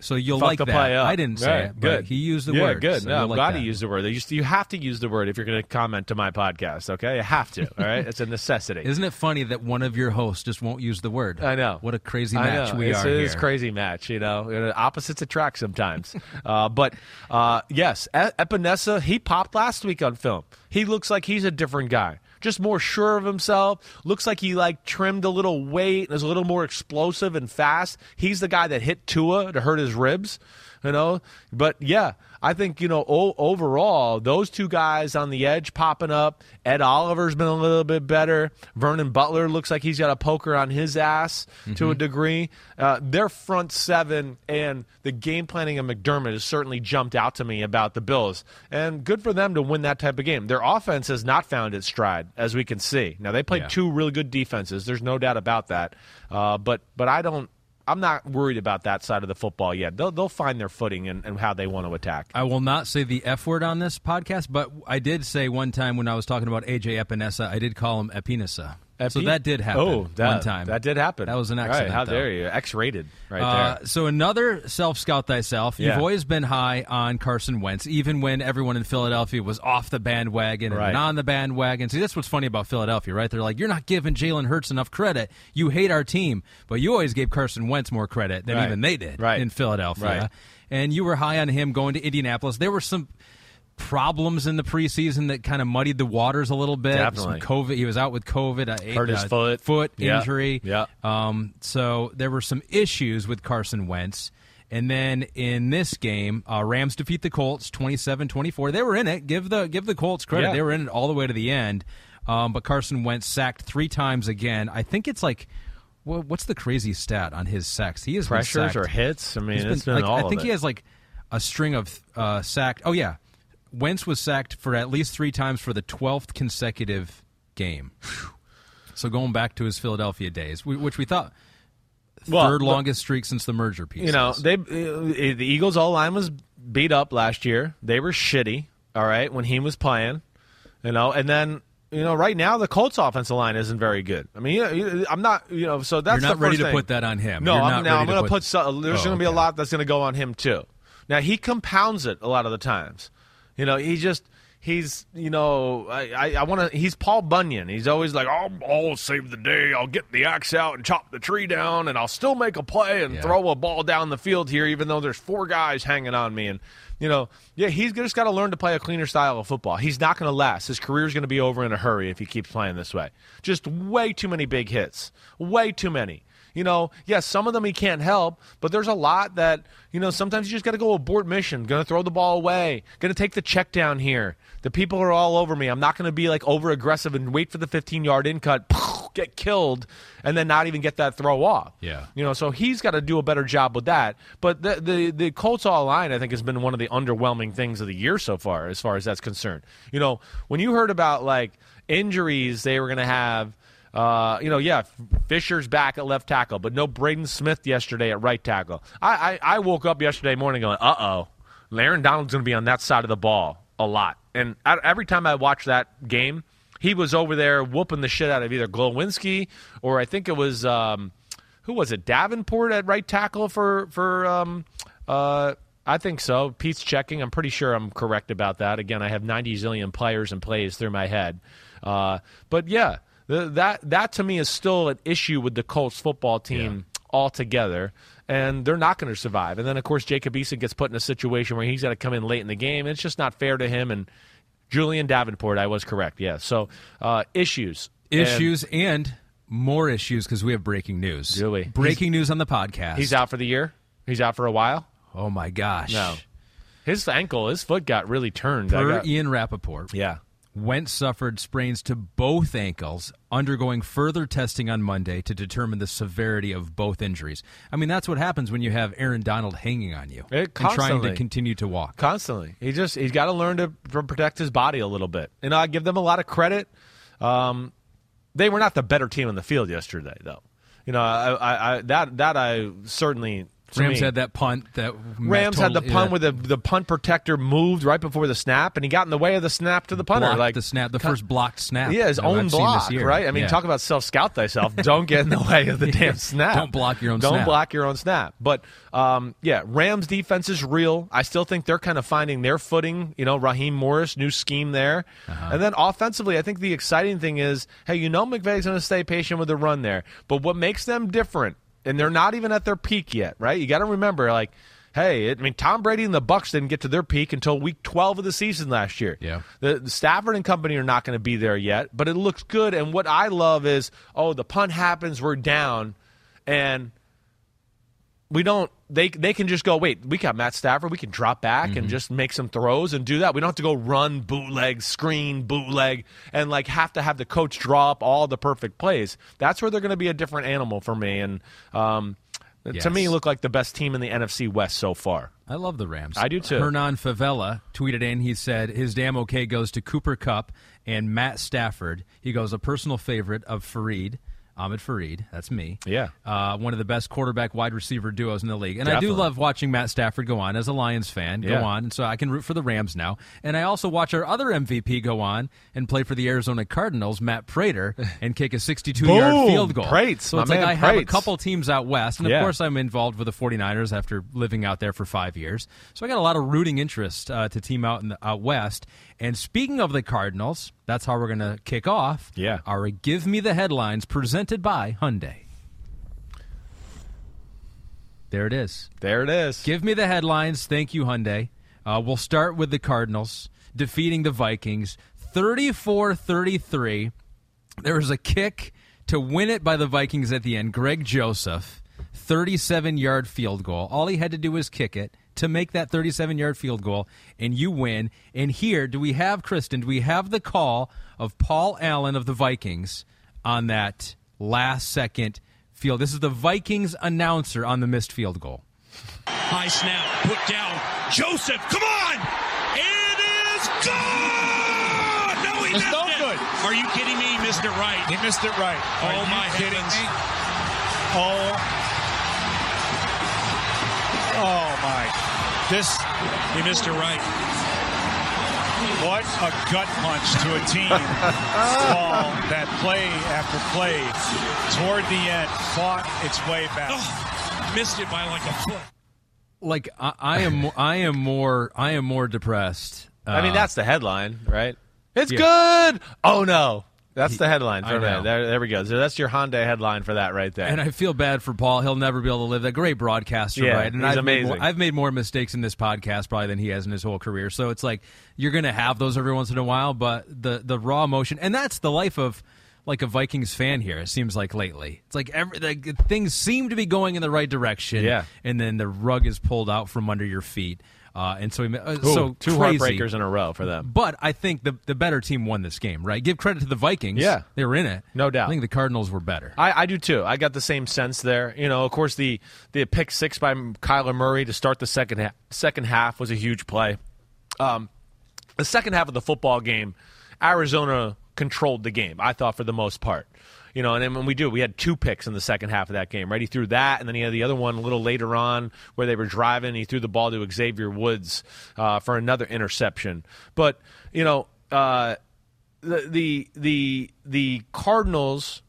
So you'll Fuck like that. play up. I didn't say Right, it, but good. he used the yeah, word. good. so no, I'm like glad that. he used the word. You, you have to use the word if you're going to comment to my podcast. Okay, you have to. All right, it's a necessity. Isn't it funny that one of your hosts just won't use the word? I know. What a crazy match we it's, are It's here. crazy match, you know. Opposites attract sometimes. uh, but uh, yes, Epenesa, he popped last week on film. He looks like he's a different guy. Just more sure of himself. Looks like he like trimmed a little weight and is a little more explosive and fast. He's the guy that hit Tua to hurt his ribs, you know. But yeah, I think you know o- overall those two guys on the edge popping up. Ed Oliver's been a little bit better. Vernon Butler looks like he's got a poker on his ass to a degree. Uh, their front seven and the game planning of McDermott has certainly jumped out to me about the Bills, and good for them to win that type of game. Their offense has not found its stride, as we can see. Now they played Yeah. two really good defenses. There's no doubt about that. Uh, but but I don't. I'm not worried about that side of the football yet. They'll they'll find their footing and, and how they want to attack. I will not say the F word on this podcast, but I did say one time when I was talking about AJ Epenesa, I did call him Epenesa. So Epi- that did happen Oh, that, one time. That did happen. That was an Right, accident. how though. dare you? X-rated right Uh, there. so another self scout thyself. You've always been high on Carson Wentz, even when everyone in Philadelphia was off the bandwagon and on the bandwagon. See, that's what's funny about Philadelphia, right? They're like, you're not giving Jalen Hurts enough credit. You hate our team, but you always gave Carson Wentz more credit than Right. even they did Right. in Philadelphia. Right. And you were high on him going to Indianapolis. There were some problems in the preseason that kind of muddied the waters a little bit. Definitely. Some COVID. He was out with COVID. Uh, Hurt his foot. Foot Yeah. injury. Yeah. Um, so there were some issues with Carson Wentz. And then in this game, uh, Rams defeat the Colts 27-24. They were in it. Give the give the Colts credit. Yeah. They were in it all the way to the end. Um, but Carson Wentz sacked three times again. I think it's like, wha- what's the crazy stat on his sacks? He has Pressures or hits? I mean, He's it's been like, all I think he has like a string of uh, sacked. Oh yeah, Wentz was sacked for at least three times for the twelfth consecutive game. so going back to his Philadelphia days, which we thought Well, third longest streak since the merger piece. You know, they uh, the Eagles' all line was beat up last year. They were shitty. All right, when he was playing, you know, and then. You know, right now the Colts' offensive line isn't very good. I mean, you know, I'm not. You know, so that's You're not ready to thing. put that on him. No, You're I'm, not now ready I'm going to put- put. So, there's Oh, going to be a lot that's going to go on him too. Now he compounds it a lot of the times. You know, he just he's you know I I, I want to. He's Paul Bunyan. He's always like, I'll, I'll save the day. I'll get the axe out and chop the tree down, and I'll still make a play and Yeah. throw a ball down the field here, even though there's four guys hanging on me. And you know, yeah, he's just got to learn to play a cleaner style of football. He's not going to last. His career's going to be over in a hurry if he keeps playing this way. Just way too many big hits. Way too many. You know, yes, some of them he can't help, but there's a lot that, you know, sometimes you just got to go abort mission. Going to throw the ball away. Going to take the check down here. The people are all over me. I'm not going to be like over aggressive and wait for the 15 yard in cut, get killed, and then not even get that throw off. Yeah. You know, so he's got to do a better job with that. But the the the Colts all line, I think, has been one of the underwhelming things of the year so far, as far as that's concerned. You know, when you heard about like injuries they were going to have. Uh, you know, yeah, Fisher's back at left tackle, but no Braden Smith yesterday at right tackle. I, I, I woke up yesterday morning going, uh oh, Aaron Donald's going to be on that side of the ball a lot. And I, every time I watch that game, he was over there whooping the shit out of either Glowinski or I think it was um, who was it Davenport at right tackle for for um, uh, I think so. Pete's checking. I'm pretty sure I'm correct about that. Again, I have 90 zillion players and plays through my head, uh, but yeah, that that to me is still an issue with the Colts football team altogether. And they're not going to survive. And then, of course, Jacob Eason gets put in a situation where he's got to come in late in the game. It's just not fair to him. And Julian Davenport, I was correct. Yeah. So uh, issues. Issues and more issues because we have breaking news. We? Breaking news on the podcast. he's out for the year. He's out for a while. Oh my gosh. No, his ankle, his foot got really turned. I Per got- Ian Rapoport, yeah, Wentz suffered sprains to both ankles, undergoing further testing on Monday to determine the severity of both injuries. I mean, that's what happens when you have Aaron Donald hanging on you It and trying to continue to walk. constantly. He just he's got to learn to protect his body a little bit. And I give them a lot of credit. Um, they were not the better team on the field yesterday, though. You know, I, I, I that that I certainly. Rams me- had that punt that Rams had the punt yeah, where the the punt protector moved right before the snap, and he got in the way of the snap to the punter. blocked like the snap, the first blocked snap. Yeah, his own I've block, this year. right? I mean, Yeah. talk about self scout thyself. Don't get in the way of the damn snap. Don't block your own Don't snap. block your own snap. But um, yeah, Rams defense is real. I still think they're kind of finding their footing. You know, Raheem Morris, new scheme there, Uh-huh. and then offensively, I think the exciting thing is, hey, you know, McVay's going to stay patient with the run there. But what makes them different, and they're not even at their peak yet, right? You got to remember, like. Hey, it, I mean, Tom Brady and the Bucks didn't get to their peak until week 12 of the season last year. Yeah. The, the Stafford and company are not going to be there yet, but it looks good. And what I love is, oh, the punt happens, we're down, and we don't. They they can just go. Wait, we got Matt Stafford. We can drop back Mm-hmm. and just make some throws and do that. We don't have to go run bootleg, screen bootleg, and like have to have the coach draw up all the perfect plays. That's where they're going to be a different animal for me. And um, to me, Yes. look like the best team in the NFC West so far. I love the Rams. I do too. Hernan Favela tweeted in. He said his damn okay goes to Cooper Kupp and Matt Stafford. He goes a personal favorite of Fareed. Ahmed Fareed, that's me. Yeah. Uh, one of the best quarterback wide receiver duos in the league. And I do love watching Matt Stafford go on as a Lions fan. Go Yeah. on. And so I can root for the Rams now. And I also watch our other MVP go on and play for the Arizona Cardinals, Matt Prater, and kick a 62 yard field goal. Prates, so it's like I have a couple teams out west. And of Yeah. course, I'm involved with the 49ers after living out there for five years. So I got a lot of rooting interest uh, to team out in the out west. And speaking of the Cardinals, that's how we're going to kick off. Yeah. Our Give Me the Headlines presented by Hyundai. There it is. There it is. Give me the headlines. Thank you, Hyundai. Uh, we'll start with the Cardinals defeating the Vikings 34 33. There was a kick to win it by the Vikings at the end. Greg Joseph, 37 yard field goal. All he had to do was kick it to make that 37 yard field goal, and you win. And here, do we have, Kristen, do we have the call of Paul Allen of the Vikings on that last second field? This is the Vikings announcer on the missed field goal. High snap, put down. Joseph, come on! It is gone! No, he It's missed no it. good. Are you kidding me? He missed it right. He missed it right. Oh, Are you my kidding heavens. me? Oh. Oh my. This He missed it right. what a gut punch to a team. Paul that play after play toward the end fought its way back. Oh, missed it by like a foot. like I, I am I am more I am more depressed. I mean, Uh, that's the headline, right? It's yeah. good. Oh no, that's the headline for that. There, there we go. So that's your Hyundai headline for that right there. and I feel bad for Paul. He'll never be able to live that great broadcaster, Yeah, right? And he's I've made more, amazing. I've made more mistakes in this podcast probably than he has in his whole career. So it's like you're going to have those every once in a while, but the the raw emotion, and that's the life of like a Vikings fan here. It seems like lately, it's like every like, things seem to be going in the right direction, Yeah. and then the rug is pulled out from under your feet. Uh, and so, he, uh, Ooh, so two crazy. heartbreakers in a row for them. But I think the the better team won this game, right? Give credit to the Vikings. Yeah. they were in it, No doubt. I think the Cardinals were better. I, I do too. I got the same sense there. You know, of course, the the pick six by Kyler Murray to start the second half, second half was a huge play. Um, the second half of the football game, Arizona controlled the game. I thought for the most part. You know, and then when we do, we had two picks in the second half of that game. Right, he threw that, and then he had the other one a little later on where they were driving. He threw the ball to Xavier Woods uh, for another interception. But you know, uh, the the the the Cardinals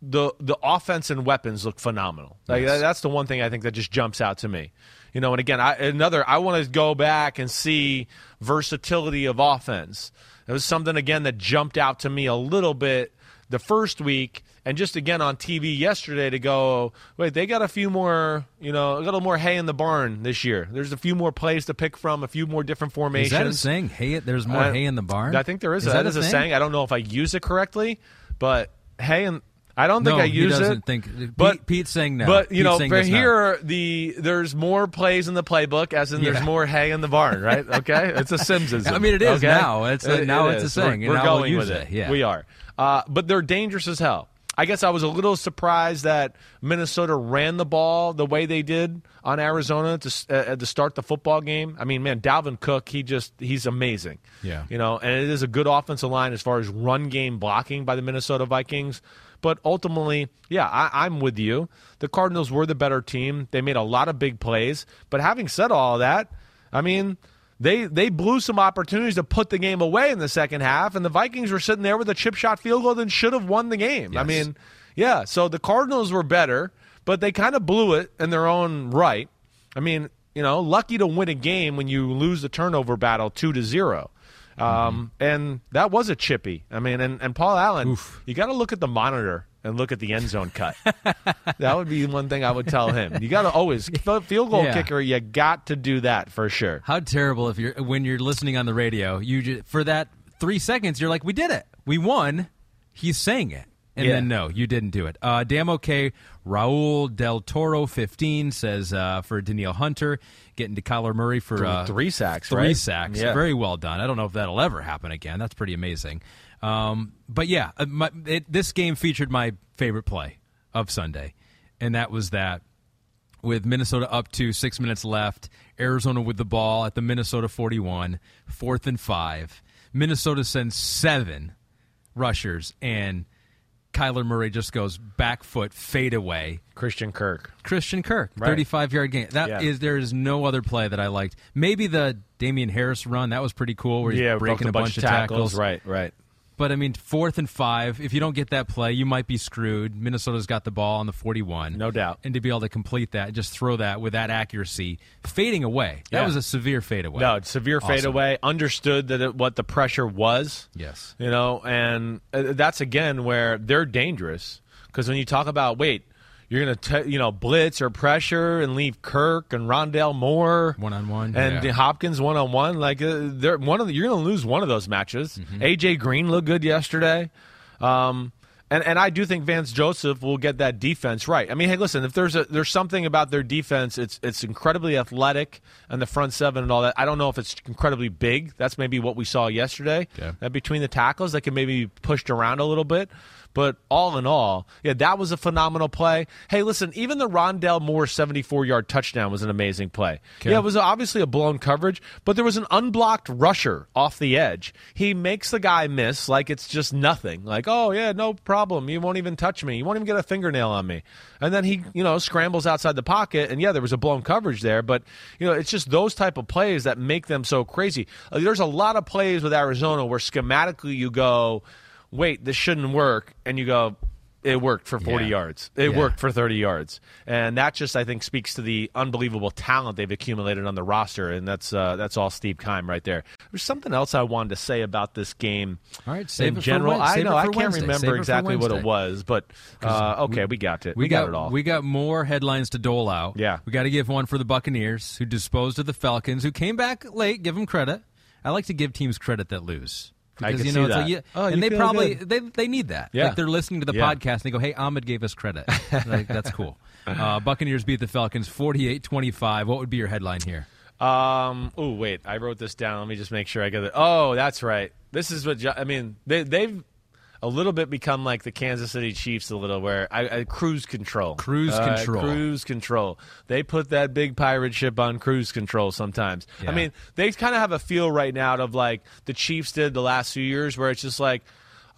the the offense and weapons look phenomenal. Like Yes. that- that's the one thing I think that just jumps out to me. You know, and again, I, another I want to go back and see versatility of offense. It was something again that jumped out to me a little bit the first week, and just again on TV yesterday to go. Wait, they got a few more. You know, a little more hay in the barn this year. There's a few more plays to pick from, a few more different formations. Is that a saying? Hay, there's more I- hay in the barn. I think there is. Is that that is a a saying. I don't know if I use it correctly, but hay and I don't think no, I use it. think. Pete, but Pete's saying no. But you Pete's know, saying for this no. here, the there's more plays in the playbook, as in there's more hay in the barn, right? Okay, it's a Simpsons. I mean, it is okay? now. It's a- It- now it it's a saying, We're, we're going with it, yeah. We are, uh, but they're dangerous as hell. I guess I was a little surprised that Minnesota ran the ball the way they did on Arizona to uh, to start the football game. I mean, man, Dalvin Cook, he just he's amazing. Yeah. you know, and it is a good offensive line as far as run game blocking by the Minnesota Vikings. But ultimately, yeah, I, I'm with you. The Cardinals were the better team. They made a lot of big plays. But having said all that, I mean, they they blew some opportunities to put the game away in the second half, and the Vikings were sitting there with a chip shot field goal and should have won the game. I mean, yeah. So the Cardinals were better, but they kind of blew it in their own right. I mean, you know, lucky to win a game when you lose the turnover battle two to zero. Um, And that was a chippy. I mean, and, and Paul Allen, you got to look at the monitor and look at the end zone cut. that would be one thing I would tell him. You got to always field goal Yeah. kicker. You got to do that for sure. How terrible if you're when you're listening on the radio. You just, for that three seconds, you're like, "We did it, we won." He's saying it, and Yeah. then no, you didn't do it. Uh, damn okay. Raul Del Toro, fifteen says uh, for Danielle Hunter getting to Kyler Murray for uh, Three sacks, three right? sacks. Yeah. Very well done. I don't know if that'll ever happen again. That's pretty amazing. Um, but yeah, uh, my, it, this game featured my favorite play of Sunday, and that was that with Minnesota up to six minutes left. Arizona with the ball at the Minnesota 41, fourth and five. Minnesota sends seven rushers, and Kyler Murray just goes back foot, fade away. Christian Kirk. Christian Kirk, Right. 35 yard gain. That is Yeah. there is no other play that I liked. Maybe the Damien Harris run that was pretty cool, where he's Yeah, breaking a bunch, of tackles. Right, right. But I mean, fourth and five. If you don't get that play, you might be screwed. Minnesota's got the ball on the forty-one, No doubt. And to be able to complete that, just throw that with that accuracy, fading away. That Yeah. was a severe fadeaway. No, severe Awesome. fadeaway. Understood that it, what the pressure was. Yes. You know, and uh, that's again where they're dangerous because when you talk about wait, you're going to you know blitz or pressure and leave Kirk and Rondale Moore One-on-one, and yeah. Hopkins one on one. Like uh, they're one of the, you're going to lose one of those matches. Mm-hmm. AJ Green looked good yesterday. Um, and, and I do think Vance Joseph will get that defense right. I mean, hey, listen, if there's a there's something about their defense, it's it's incredibly athletic and the front seven and all that. I don't know if it's incredibly big. That's maybe what we saw yesterday. That between the tackles, that can maybe be pushed around a little bit. But all in all, yeah, that was a phenomenal play. Hey, listen, even the Rondale Moore 74 yard touchdown was an amazing play. Yeah, it was obviously a blown coverage, but there was an unblocked rusher off the edge. He makes the guy miss like it's just nothing. Like, oh, yeah, no problem. You won't even touch me. You won't even get a fingernail on me. And then he, you know, scrambles outside the pocket. And yeah, there was a blown coverage there, but, you know, it's just those type of plays that make them so crazy. Uh, there's a lot of plays with Arizona where schematically you go, wait, this shouldn't work. And you go, it worked for 40 Yeah. yards. It Yeah. worked for 30 yards. And that just, I think, speaks to the unbelievable talent they've accumulated on the roster. And that's uh, that's all Steve Keim right there. There's something else I wanted to say about this game All right, save in general. I know, I can't Wednesday. Remember exactly what it was, but uh, okay, we, got it. We, We, got, it all. We got more headlines to dole out. Yeah. We got to give one for the Buccaneers, who disposed of the Falcons, who came back late. Give them credit. I like to give teams credit that lose. I Because can you see know, it's that. like, yeah, Oh, you and they probably good. they they need that. Yeah. Like they're listening to the Yeah. podcast and they go, "Hey, Ahmed gave us credit." like, that's cool. Uh, Buccaneers beat the Falcons 48-25. What would be your headline here? Um. Oh, wait. I wrote this down. Let me just make sure I get it. Oh, that's right. This is what I mean. They they've a little bit become like the Kansas City Chiefs a little, where I, I cruise control, Cruise Uh, control. cruise control. They put that big pirate ship on cruise control sometimes. Yeah. I mean, they kind of have a feel right now of like the Chiefs did the last few years, where it's just like,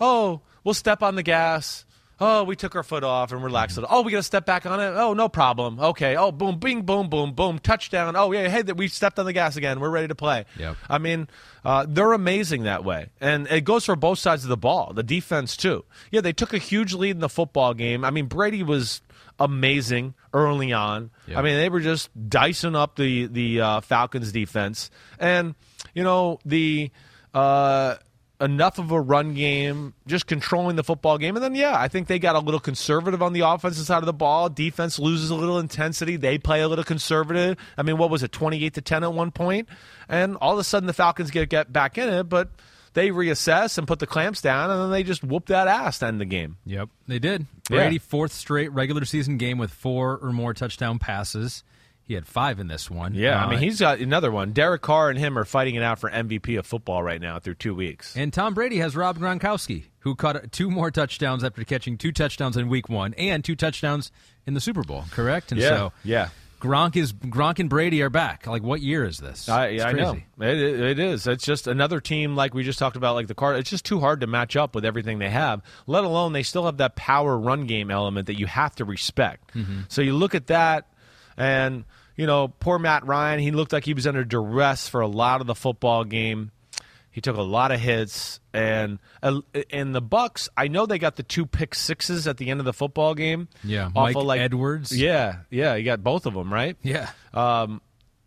oh, we'll step on the gas. Oh, we took our foot off and relaxed it. Oh, we got to step back on it. Oh, no problem. Okay. Oh, boom, bing, boom, boom, boom, touchdown. Oh, yeah. Hey, that we stepped on the gas again. We're ready to play. Yep. I mean, uh, they're amazing that way, and it goes for both sides of the ball. The defense too. Yeah, they took a huge lead in the football game. I mean, Brady was amazing early on. Yep. I mean, they were just dicing up the the uh, Falcons defense, and you know the. Uh, enough of a run game, just controlling the football game. And then, yeah, I think they got a little conservative on the offensive side of the ball. Defense loses a little intensity. They play a little conservative. I mean, what was it, 28 to 10 at one point? And all of a sudden, the Falcons get, get back in it, but they reassess and put the clamps down, and then they just whoop that ass to end the game. Yep, they did. Yeah. Brady fourth straight regular season game with four or more touchdown passes. He had five in this one. Yeah, I Uh, mean he's got another one. Derek Carr and him are fighting it out for MVP of football right now through two weeks. And Tom Brady has Rob Gronkowski, who caught two more touchdowns after catching two touchdowns in Week One and two touchdowns in the Super Bowl. Correct? And Yeah, so yeah. Gronk is Gronk and Brady are back. Like, what year is this? I, It's I know it, it it is. It's just another team like we just talked about, like the card. It's just too hard to match up with everything they have. Let alone they still have that power run game element that you have to respect. Mm-hmm. So you look at that, and you know, poor Matt Ryan. He looked like he was under duress for a lot of the football game. He took a lot of hits, and uh, and the Bucks. I know they got the two pick sixes at the end of the football game. Yeah, off Mike of, like, Edwards. Yeah, yeah, you got both of them right. Yeah. Um,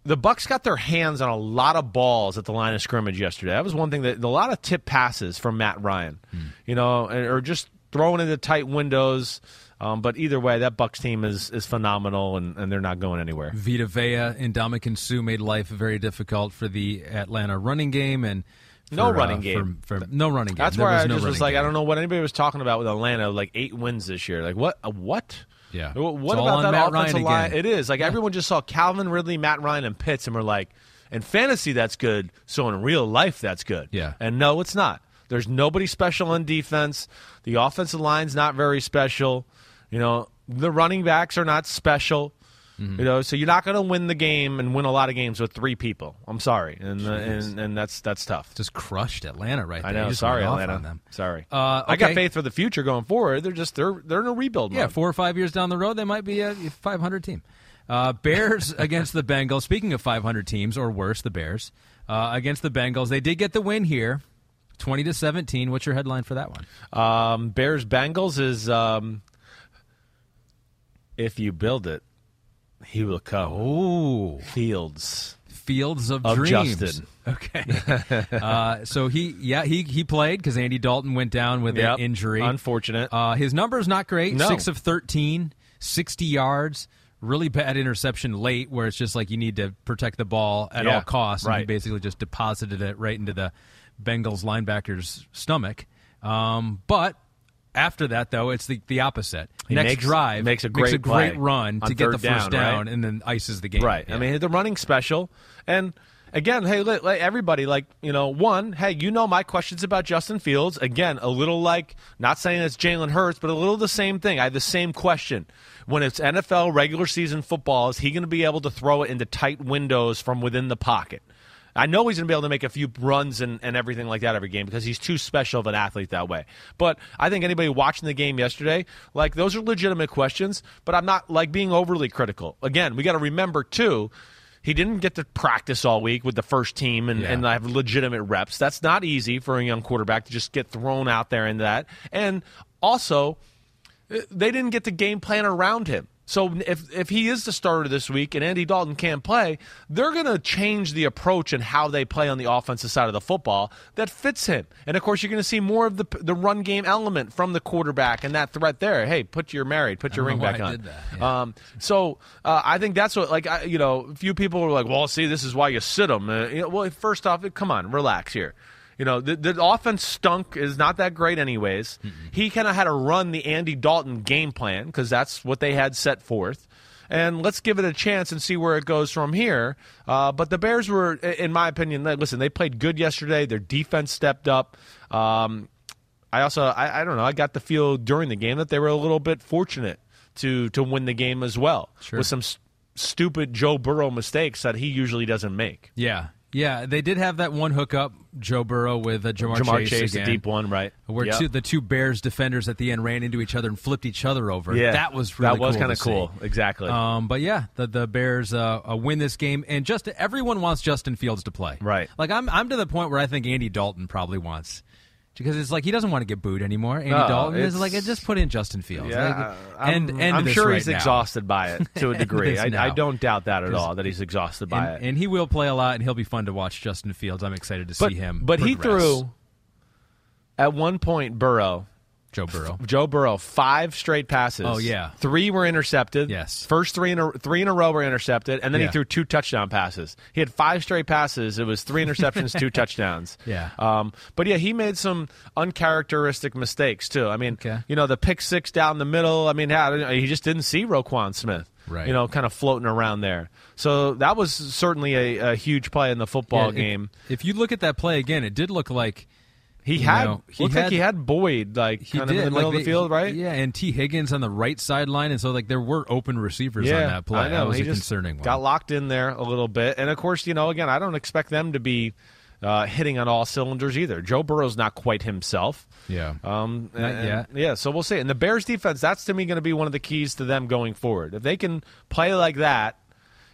the Bucks got their hands on a lot of balls at the line of scrimmage yesterday. That was one thing that a lot of tip passes from Matt Ryan, you know, or just throwing into tight windows. Um, but either way, that Bucks team is is phenomenal, and, and they're not going anywhere. Vita Vea and Ndamukong Suh made life very difficult for the Atlanta running game and for, No uh, running game. For, for- no running game. That's There where was I no just was like, game. I don't know what anybody was talking about with Atlanta, like eight wins this year. Like what? What? Yeah. Wh- What It's about that Matt offensive Ryan line? It is like everyone just saw Calvin Ridley, Matt Ryan, and Pitts, and we're like, in fantasy that's good. So in real life that's good. Yeah. And no, it's not. There's nobody special on defense. The offensive line's not very special. You know, the running backs are not special. Mm-hmm. You know, so you're not going to win the game and win a lot of games with three people. I'm sorry, and uh, and and that's that's tough. Just crushed Atlanta right there. I know. Sorry, Atlanta. Sorry. Uh, I got faith for the future going forward. They're just they're they're in a rebuild Yeah, mode. four or five years down the road, they might be a 500 team. Uh, Bears against the Bengals. Speaking of 500 teams or worse, the Bears uh, against the Bengals. They did get the win here, 20 to 17. What's your headline for that one? Um, Bears Bengals is um, if you build it, he will come. Oh, Fields. Fields of, Of Dreams. Justin. Okay. uh, so he, yeah, he he played because Andy Dalton went down with Yep. an injury. Unfortunate. Uh, his number's not great. No. Six of 13, 60 yards. Really bad interception late, where it's just like you need to protect the ball at Yeah, all costs. And he basically just deposited it right into the Bengals linebacker's stomach. Um, but after that, though, it's the, the opposite. He Next makes- drive makes a great great run to get the first down, down, right? and then ices the game. Right. Yeah. I mean, the running special. And again, hey, everybody, like, you know, one, hey, you know my questions about Justin Fields. Again, a little like, not saying it's Jalen Hurts, but a little the same thing. I have the same question. When it's NFL regular season football, is he going to be able to throw it into tight windows from within the pocket? I know he's going to be able to make a few runs and, and everything like that every game because he's too special of an athlete that way. But I think anybody watching the game yesterday, like those are legitimate questions, but I'm not like being overly critical. Again, we got to remember too, he didn't get to practice all week with the first team and, Yeah. and have legitimate reps. That's not easy for a young quarterback to just get thrown out there in that. And also, eh, they didn't get the game plan around him. So if if he is the starter this week and Andy Dalton can't play, they're going to change the approach and how they play on the offensive side of the football that fits him. And of course, you're going to see more of the the run game element from the quarterback and that threat there. Hey, put your married, put your ring back on. did that. Yeah. Um, so uh, I think that's what like I, you know, a few people were like, well, see, this is why you sit him. Uh, you know, well, first off, come on, relax here. You know, the, the offense stunk is not that great, anyways. He kind of had to run the Andy Dalton game plan because that's what they had set forth. And let's give it a chance and see where it goes from here. Uh, but the Bears were, in my opinion, listen, they played good yesterday. Their defense stepped up. Um, I also, I, I don't know, I got the feel during the game that they were a little bit fortunate to to win the game as well Sure. with some s- stupid Joe Burrow mistakes that he usually doesn't make. Yeah, yeah. They did have that one hookup, Joe Burrow with uh, Ja'Marr, Ja'Marr Chase, Chase, again, deep one, right? where Yep. two, the two Bears defenders at the end ran into each other and flipped each other over. Yeah, that was really that was cool kinda to see. cool. Exactly. Um, but yeah, the the Bears uh, uh, win this game, and just everyone wants Justin Fields to play. Right. Like I'm I'm to the point where I think Andy Dalton probably wants. Because it's like he doesn't want to get booed anymore. Andy No, Dalton is it's- like just put in Justin Fields. Yeah, Like, I'm, end, end I'm this sure right he's now. exhausted by it to a degree. this I, I now. don't doubt that at all. That he's exhausted by And, it. and he will play a lot, and he'll be fun to watch. Justin Fields, I'm excited to but see him. but he progress. threw at one point Burrow Joe Burrow. Joe Burrow, five straight passes. Oh, yeah. three were intercepted. Yes. first three in a three in a row were intercepted, and then Yeah. he threw two touchdown passes. He had five straight passes. It was three interceptions, two touchdowns. Yeah. Um, but yeah, he made some uncharacteristic mistakes too. I mean, Okay. you know, the pick six down the middle. I mean, he just didn't see Roquan Smith. Right. You know, kind of floating around there. So that was certainly a, a huge play in the football Yeah, game. If, you look at that play again, it did look like He had know, he looked like he had Boyd like he kind did of in the middle of the field, right? Yeah, and Tee Higgins on the right sideline, and so like there were open receivers on that play. I know. That was he a concerning one. Got locked in there a little bit, and of course, you know, again, I don't expect them to be uh, hitting on all cylinders either. Joe Burrow's not quite himself. Yeah. Um, and- Yeah, so we'll see. And the Bears defense, that's to me going to be one of the keys to them going forward. If they can play like that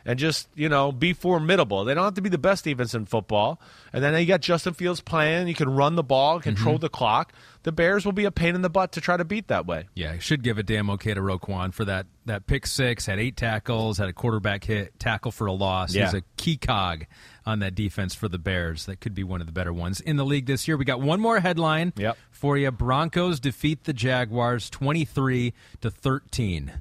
and just, you know, be formidable, they don't have to be the best defense in football. And then you got Justin Fields playing, you can run the ball, control Mm-hmm. the clock. The Bears will be a pain in the butt to try to beat that way. Yeah, should give a damn okay to Roquan for that that pick six. Had eight tackles, had a quarterback hit, tackle for a loss. Yeah. He's a key cog on that defense for the Bears. That could be one of the better ones in the league this year. We got one more headline Yep. for you. Broncos defeat the Jaguars twenty three to thirteen.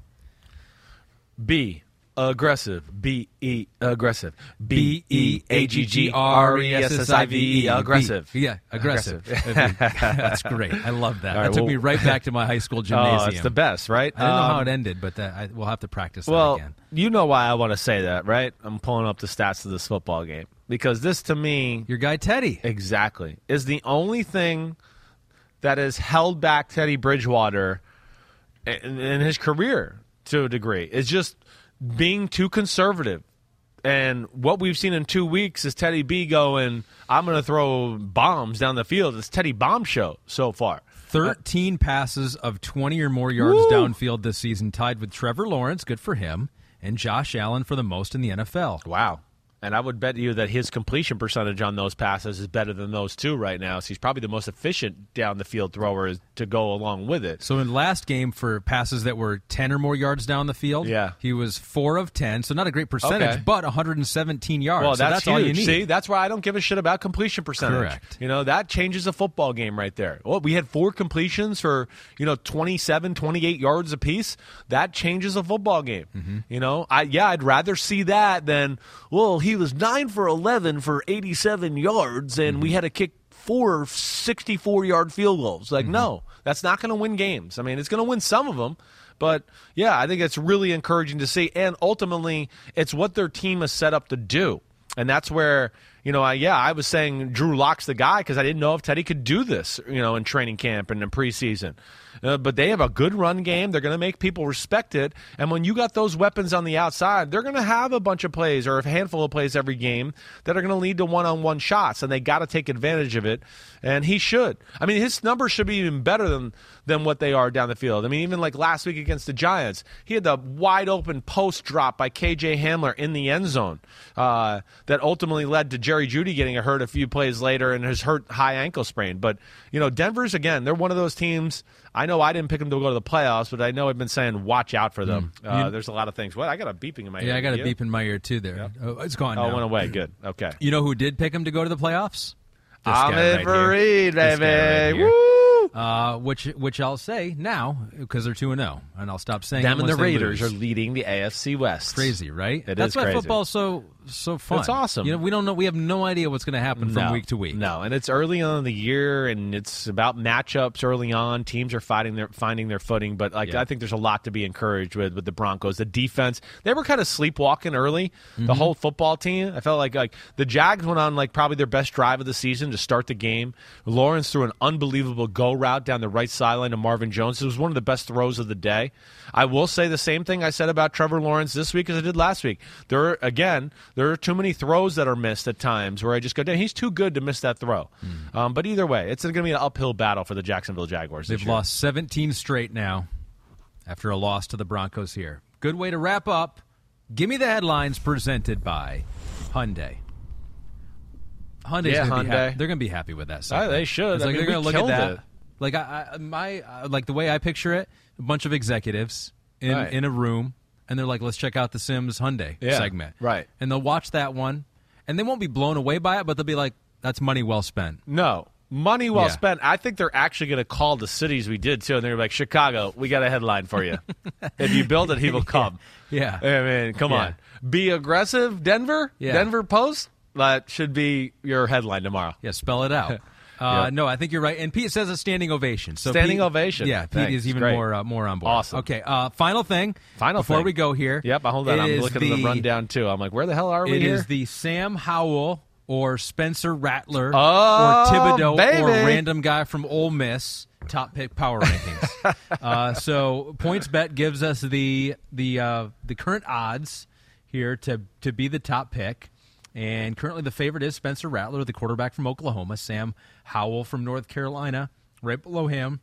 B aggressive. B E aggressive. B E A G G R E S S I V E aggressive. B. Yeah, aggressive. That's great. I love that. That took well- me right back to my high school gymnasium. Oh, it's the best, right? I didn't know how Um, it ended, but that, I, we'll have to practice Well, that again. you know why I want to say that, right? I'm pulling up the stats of this football game because this, to me, Your guy Teddy. exactly is the only thing that has held back Teddy Bridgewater in, in his career to a degree. It's just being too conservative. And what we've seen in two weeks is Teddy B going, I'm going to throw bombs down the field. It's Teddy Bomb Show so far. 13 passes of 20 or more yards Woo! downfield this season, tied with Trevor Lawrence, good for him, and Josh Allen for the most in the NFL. Wow. And I would bet you that his completion percentage on those passes is better than those two right now. So he's probably the most efficient down the field thrower to go along with it. So in last game for passes that were 10 or more yards down the field, Yeah. he was 4 of 10, so not a great percentage, Okay. but 117 yards. Well, so that's, all you need. See, that's why I don't give a shit about completion percentage. Correct. You know, that changes a football game right there. Well, we had four completions for, you know, 27, 28 yards apiece. That changes a football game. Mm-hmm. You know, I yeah, I'd rather see that than, well, he was 9 for 11 for 87 yards and Mm-hmm. we had to kick four 64 yard field goals. Mm-hmm. Like, no, that's not going to win games. I mean, it's going to win some of them. But yeah, I think it's really encouraging to see. And ultimately, it's what their team is set up to do. And that's where, you know, I, yeah, I was saying Drew Lock's the guy because I didn't know if Teddy could do this, you know, in training camp and in preseason. Uh, but they have a good run game. They're going to make people respect it. And when you got those weapons on the outside, they're going to have a bunch of plays or a handful of plays every game that are going to lead to one on one shots. And they got to take advantage of it. And he should. I mean, his numbers should be even better than, than what they are down the field. I mean, even like last week against the Giants, he had the wide open post drop by KJ Hamler in the end zone uh, that ultimately led to Jerry Jeudy getting a hurt a few plays later and his hurt high ankle sprain. But, you know, Denver's, again, they're one of those teams. I know I didn't pick them to go to the playoffs, but I know I've been saying watch out for them. Uh, there's a lot of things. What? I got a beeping in my ear. yeah, I got a beep in my ear too there. Oh, it's gone Oh, now. went away. Good. Okay. You know who did pick him to go to the playoffs? This Ahmed right right baby. here. Woo! Uh, which which I'll say now because they're two and zero, and I'll stop saying Them and the Raiders lose. are leading the AFC West. crazy, right? It That's why crazy. football's so so fun. It's awesome. You know, we don't know. We have no idea what's going to happen from No, week to week. No, and it's early on in the year, and it's about matchups early on. Teams are fighting their finding their footing, but like Yeah. I think there's a lot to be encouraged with with the Broncos. The defense, they were kind of sleepwalking early. Mm-hmm. The whole football team, I felt like like the Jags went on like probably their best drive of the season to start the game. Lawrence threw an unbelievable go route down the right sideline to Marvin Jones. It was one of the best throws of the day. I will say the same thing I said about Trevor Lawrence this week as I did last week. There again, there are too many throws that are missed at times where I just go, "Damn, he's too good to miss that throw. Um, but either way, it's going to be an uphill battle for the Jacksonville Jaguars. They've lost 17 straight now after a loss to the Broncos here. Good way to wrap up. Give me the headlines presented by Hyundai. Hyundai's Yeah, gonna Hyundai. happy. They're going to be happy with that. segment. they should. Like mean, they're going to look at that. it. Like I, I my uh, like the way I picture it, a bunch of executives in Right. in a room, and they're like, "Let's check out the Simms Hyundai Yeah, segment." right. And they'll watch that one, and they won't be blown away by it, but they'll be like, "That's money well spent." No, Money well Yeah. spent. I think they're actually going to call the cities we did too, and they're like, Chicago, we got a headline for you. if you build it, he will come. Yeah. I mean, come Yeah. on. Be aggressive, Denver. Yeah. Denver Post. That should be your headline tomorrow. Yeah, spell it out. Uh, No, I think you're right. And Pete says a standing ovation. So Standing Pete- ovation. Yeah, Pete Thanks. is even Great. more uh, more on board. Awesome. Okay. Uh, final thing. Final before thing. we go here. Yep. I hold on. I'm looking at the rundown too. I'm like, where the hell are we It here? is the Sam Howell or Spencer Rattler Oh, or Thibodeaux baby. or random guy from Ole Miss top pick power rankings. uh, so PointsBet gives us the the uh, the current odds here to to be the top pick. And currently, the favorite is Spencer Rattler, the quarterback from Oklahoma. Sam Howell from North Carolina, right below him.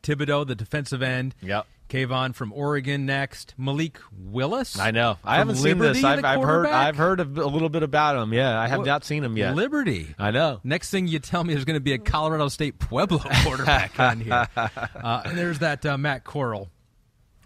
Thibodeaux, the defensive end. Yep. Kayvon from Oregon next. Malik Willis. I know. I haven't seen this. I've, I've heard. I've heard a, a little bit about him. Yeah, I have What- not seen him yet. Liberty. I know. Next thing you tell me, there's going to be a Colorado State Pueblo quarterback on here. Uh, and there's that uh, Matt Corral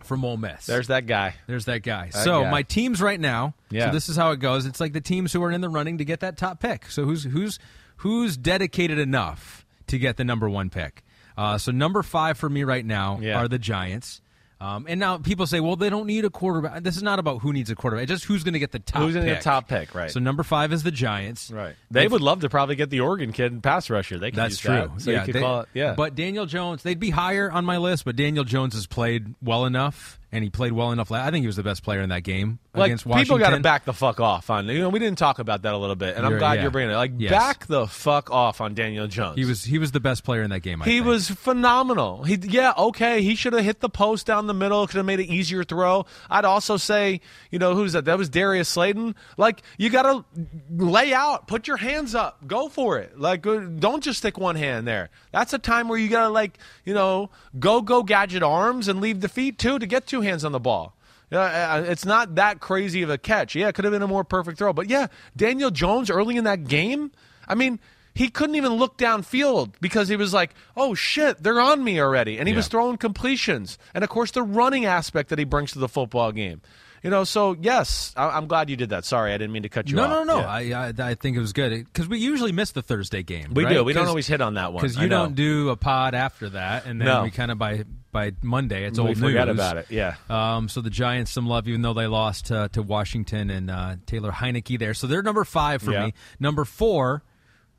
from Ole Miss. There's that guy. There's that guy. so guy. my teams right now. Yeah. So this is how it goes. It's like the teams who are in the running to get that top pick. So who's who's who's dedicated enough to get the number one pick? Uh, so number five for me right now Yeah. are the Giants. Um, and now people say, well, they don't need a quarterback. This is not about who needs a quarterback. It's just who's going to get the top. Who's gonna pick. get top pick, right. So number five is the Giants. Right. They If- would love to probably get the Oregon kid in pass rusher. They could That's true. that. So yeah, they- call it. Yeah. But Daniel Jones, they'd be higher on my list, but Daniel Jones has played well enough, and he played well enough. I think he was the best player in that game like against Washington. people got to back the fuck off on. You know, we didn't talk about that a little bit, and I'm glad yeah. you're bringing it. Like Yes. back the fuck off on Daniel Jones. He was he was the best player in that game. I He think. was phenomenal. He yeah, okay, he should have hit the post down the middle, could have made an easier throw. I'd also say, you know, who's that? That was Darius Slayton. Like you got to lay out, put your hands up, go for it. Like don't just stick one hand there. That's a time where you got to like, you know, go go gadget arms and leave the feet too to get two hands on the ball. Uh, it's not that crazy of a catch. Yeah, it could have been a more perfect throw. But yeah, Daniel Jones early in that game, I mean, he couldn't even look downfield because he was like, oh shit, they're on me already. And he was throwing completions. And of course, the running aspect that he brings to the football game. You know, so yes, I- I'm glad you did that. Sorry, I didn't mean to cut you no, off. no, no. Yeah. I, I I think it was good because we usually miss the Thursday game. We right? do. We don't always hit on that one. because you don't do a pod after that, and then No. we kind of by by Monday it's We old forget news. about it, yeah. Um, so the Giants some love, even though they lost to, to Washington and uh, Taylor Heinicke there. So they're number five for Yeah. me. Number four,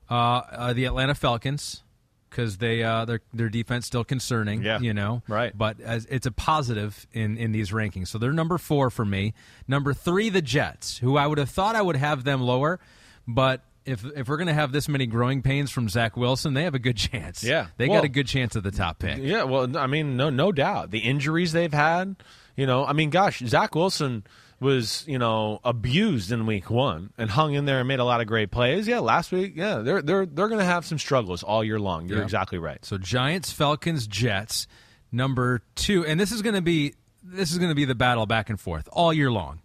uh, uh, the Atlanta Falcons. Because they uh, their their defense still concerning, Yeah. you know, Right. But as it's a positive in in these rankings, so they're number four for me. Number three, the Jets, who I would have thought I would have them lower, but if if we're gonna have this many growing pains from Zach Wilson, they have a good chance. Yeah. they Well- got a good chance at the top pick. Yeah, well, I mean, no, no doubt. The injuries they've had, you know, I mean, gosh, Zach Wilson was, you know, abused in week one and hung in there and made a lot of great plays. Yeah, last week, yeah, they're they're they're going to have some struggles all year long. You're Yeah. exactly right. So Giants, Falcons, Jets, number two, and this is going to be this is going to be the battle back and forth all year long.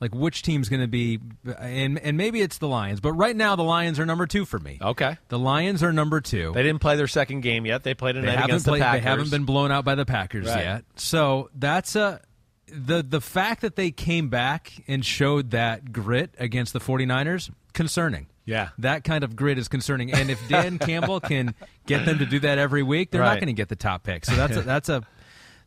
Like which team's going to be, and and maybe it's the Lions, but right now the Lions are number two for me. Okay. The Lions are number two. They didn't play their second game yet. They played They tonight haven't against played. the Packers. They haven't been blown out by the Packers Right. yet. So that's a the the fact that they came back and showed that grit against the 49ers concerning. Yeah. That kind of grit is concerning. And if Dan Campbell can get them to do that every week, they're not going to get the top pick. So that's a, that's a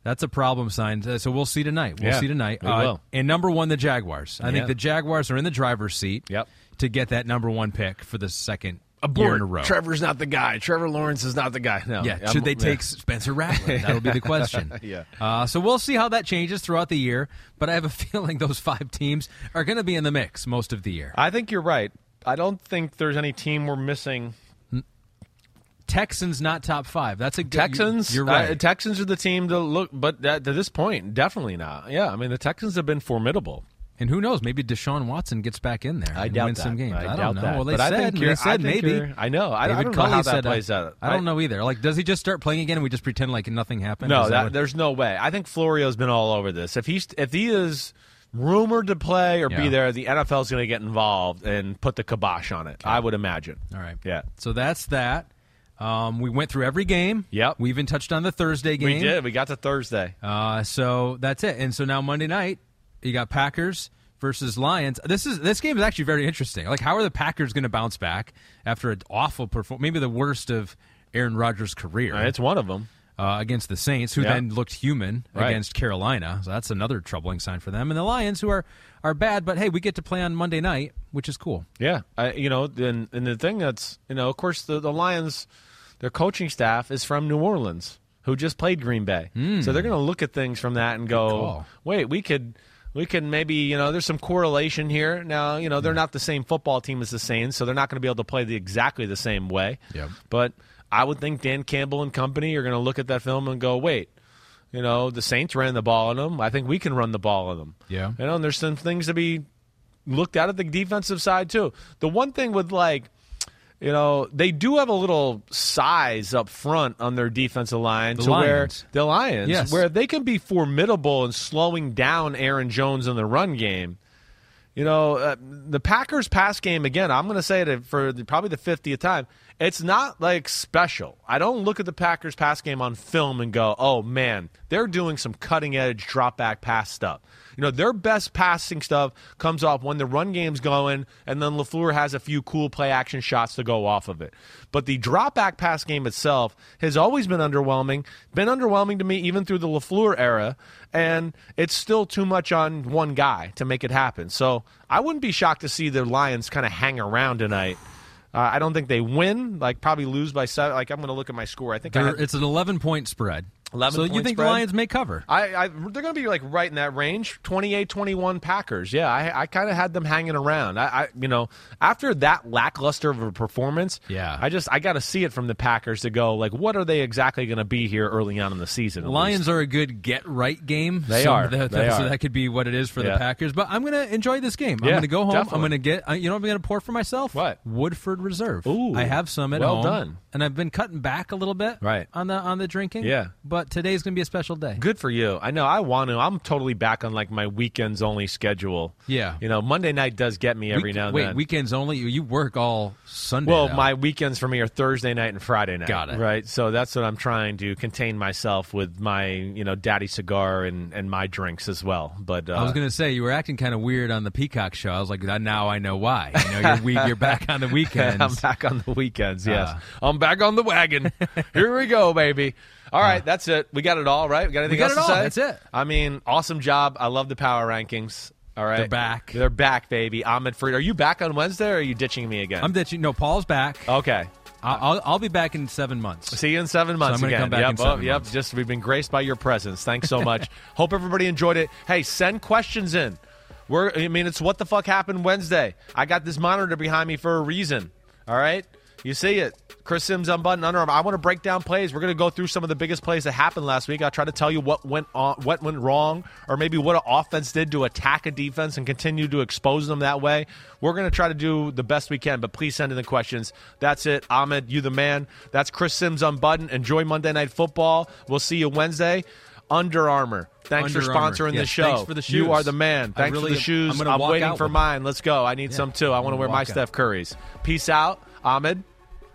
that's a problem sign. Uh, So we'll see tonight. We'll Yeah, see tonight. we Uh, will. And number one, the Jaguars. I Yeah. think the Jaguars are in the driver's seat. Yep. To get that number one pick for the second year in a row. Trevor's not the guy. Trevor Lawrence is not the guy. No. Yeah, should they yeah. take Spencer Rattler? That'll be the question. Yeah. Uh, so we'll see how that changes throughout the year. But I have a feeling those five teams are going to be in the mix most of the year. I think you're right. I don't think there's any team we're missing. Texans not top five. That's a good, Texans. You're uh, right. Texans are the team to look, but uh, to this point, definitely not. Yeah, I mean the Texans have been formidable. and who knows? Maybe Deshaun Watson gets back in there. I and doubt wins that. some games. I don't doubt know. that. Well, they But I said, think they you're- I said think maybe. I know. I- I don't know how that said, plays uh, out. I don't know either. Like, does he just start playing again and we just pretend like nothing happened? No, that, what- there's no way. I think Florio's been all over this. If he's if he is rumored to play or Yeah. be there, the NFL's going to get involved and put the kibosh on it. I would imagine. All right. Yeah. So that's that. Um, we went through every game. Yep. We even touched on the Thursday game. We did. We got to Thursday. Uh, so that's it. And so now Monday night, you got Packers, versus Lions. This is this game is actually very interesting. Like, how are the Packers going to bounce back after an awful performance, maybe the worst of Aaron Rodgers' career? It's one of them. Uh, against the Saints, who Yeah. then looked human Right. against Carolina. So that's another troubling sign for them. And the Lions, who are are bad, but hey, we get to play on Monday night, which is cool. Yeah, I, you know, and, and the thing that's, you know, of course, the, the Lions, their coaching staff is from New Orleans, who just played Green Bay, so they're going to look at things from that and go, wait, we could. We can maybe, you know, there's some correlation here. Now, you know, they're not the same football team as the Saints, so they're not going to be able to play the exactly the same way. Yep. But I would think Dan Campbell and company are going to look at that film and go, wait, you know, the Saints ran the ball on them. I think we can run the ball on them. Yeah. You know, and there's some things to be looked at at the defensive side too. The one thing with like, you know, they do have a little size up front on their defensive line The to where the Lions, Yes. where they can be formidable in slowing down Aaron Jones in the run game. You know, uh, the Packers pass game again. I'm going to say it for the, probably the 50th time. It's not like special. I don't look at the Packers pass game on film and go, "Oh man, they're doing some cutting edge drop back pass stuff." You know, their best passing stuff comes off when the run game's going, and then Lafleur has a few cool play action shots to go off of it. But the drop back pass game itself has always been underwhelming. Been underwhelming to me even through the Lafleur era, and it's still too much on one guy to make it happen. So I wouldn't be shocked to see the Lions kind of hang around tonight. Uh, I don't think they win. Like probably lose by seven. Like I'm going to look at my score. I think I had, it's an 11 point spread. 11 so you think spread? the Lions may cover? I, I they're going to be like right in that range, 28-21 Packers. Yeah, I, I kind of had them hanging around. I, I, you know, after that lackluster of a performance, Yeah. I just I got to see it from the Packers to go like, what are they exactly going to be here early on in the season? Lions least? are a good get right game. They so are. That, They so are. that could be what it is for Yeah. the Packers. But I'm going to enjoy this game. I'm Yeah, going to go home. I'm going to get. uh, You know what I'm going to pour for myself? What? Woodford Reserve. Ooh, I have some at well home. Well done. And I've been cutting back a little bit. Right. On the on the drinking. Yeah. But today's going to be a special day. Good for you. I know. I want to. I'm totally back on like my weekends only schedule. Yeah. You know, Monday night does get me every Week- now and wait, then. weekends only. You- You work all Sunday. Well, now. my weekends for me are Thursday night and Friday night. Got it. Right. So that's what I'm trying to contain myself with my, you know, daddy cigar and, and my drinks as well. But uh, I was going to say you were acting kind of weird on the Peacock show. I was like, now I know why. You know, you're, you're back on the weekends. I'm back on the weekends. Yes, Uh. I'm back on the wagon. Here we go, baby. All right, that's it. We got it all right. We got anything. We got else it to all. say? That's it. I mean, awesome job. I love the power rankings. All right, They're back. They're back, baby. Ahmed Fareed. Are you back on Wednesday? or Are you ditching me again? I'm ditching. No, Paul's back. okay. I'll, I'll, be back in seven months. See you in seven months I'm gonna again. come back yep, in seven oh, yep. months. Just we've been graced by your presence. Thanks so much. Hope everybody enjoyed it. Hey, send questions in. We're I mean, it's what the fuck happened Wednesday. I got this monitor behind me for a reason. All right, you see it. Chris Simms unbuttoned under. Armour. I want to break down plays. We're going to go through some of the biggest plays that happened last week. I'll try to tell you what went on, what went wrong, or maybe what an offense did to attack a defense and continue to expose them that way. We're going to try to do the best we can, but please send in the questions. That's it. Ahmed, you the man. That's Chris Simms unbuttoned. Enjoy Monday Night Football. We'll see you Wednesday. Under Armour. Thanks Under for sponsoring Yes, the show. thanks for the shoes. You are the man. Thanks really for the am- shoes. I'm gonna walk waiting for them. mine. Let's go. I need some too. I want to wear my out. Steph Curry's. Peace out. Ahmed,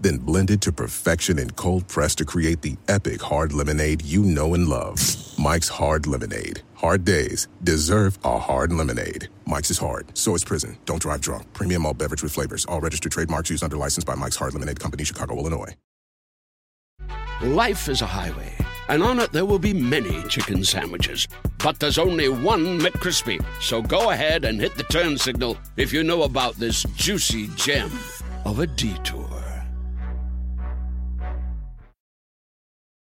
then blended to perfection and cold pressed to create the epic hard lemonade you know and love. Mike's Hard Lemonade. Hard days deserve a hard lemonade. Mike's is hard, so is prison. Don't drive drunk. Premium all beverage with flavors. All registered trademarks used under license by Mike's Hard Lemonade Company, Chicago, Illinois. Life is a highway, and on it there will be many chicken sandwiches. But there's only one McCrispy. So go ahead and hit the turn signal if you know about this juicy gem of a detour.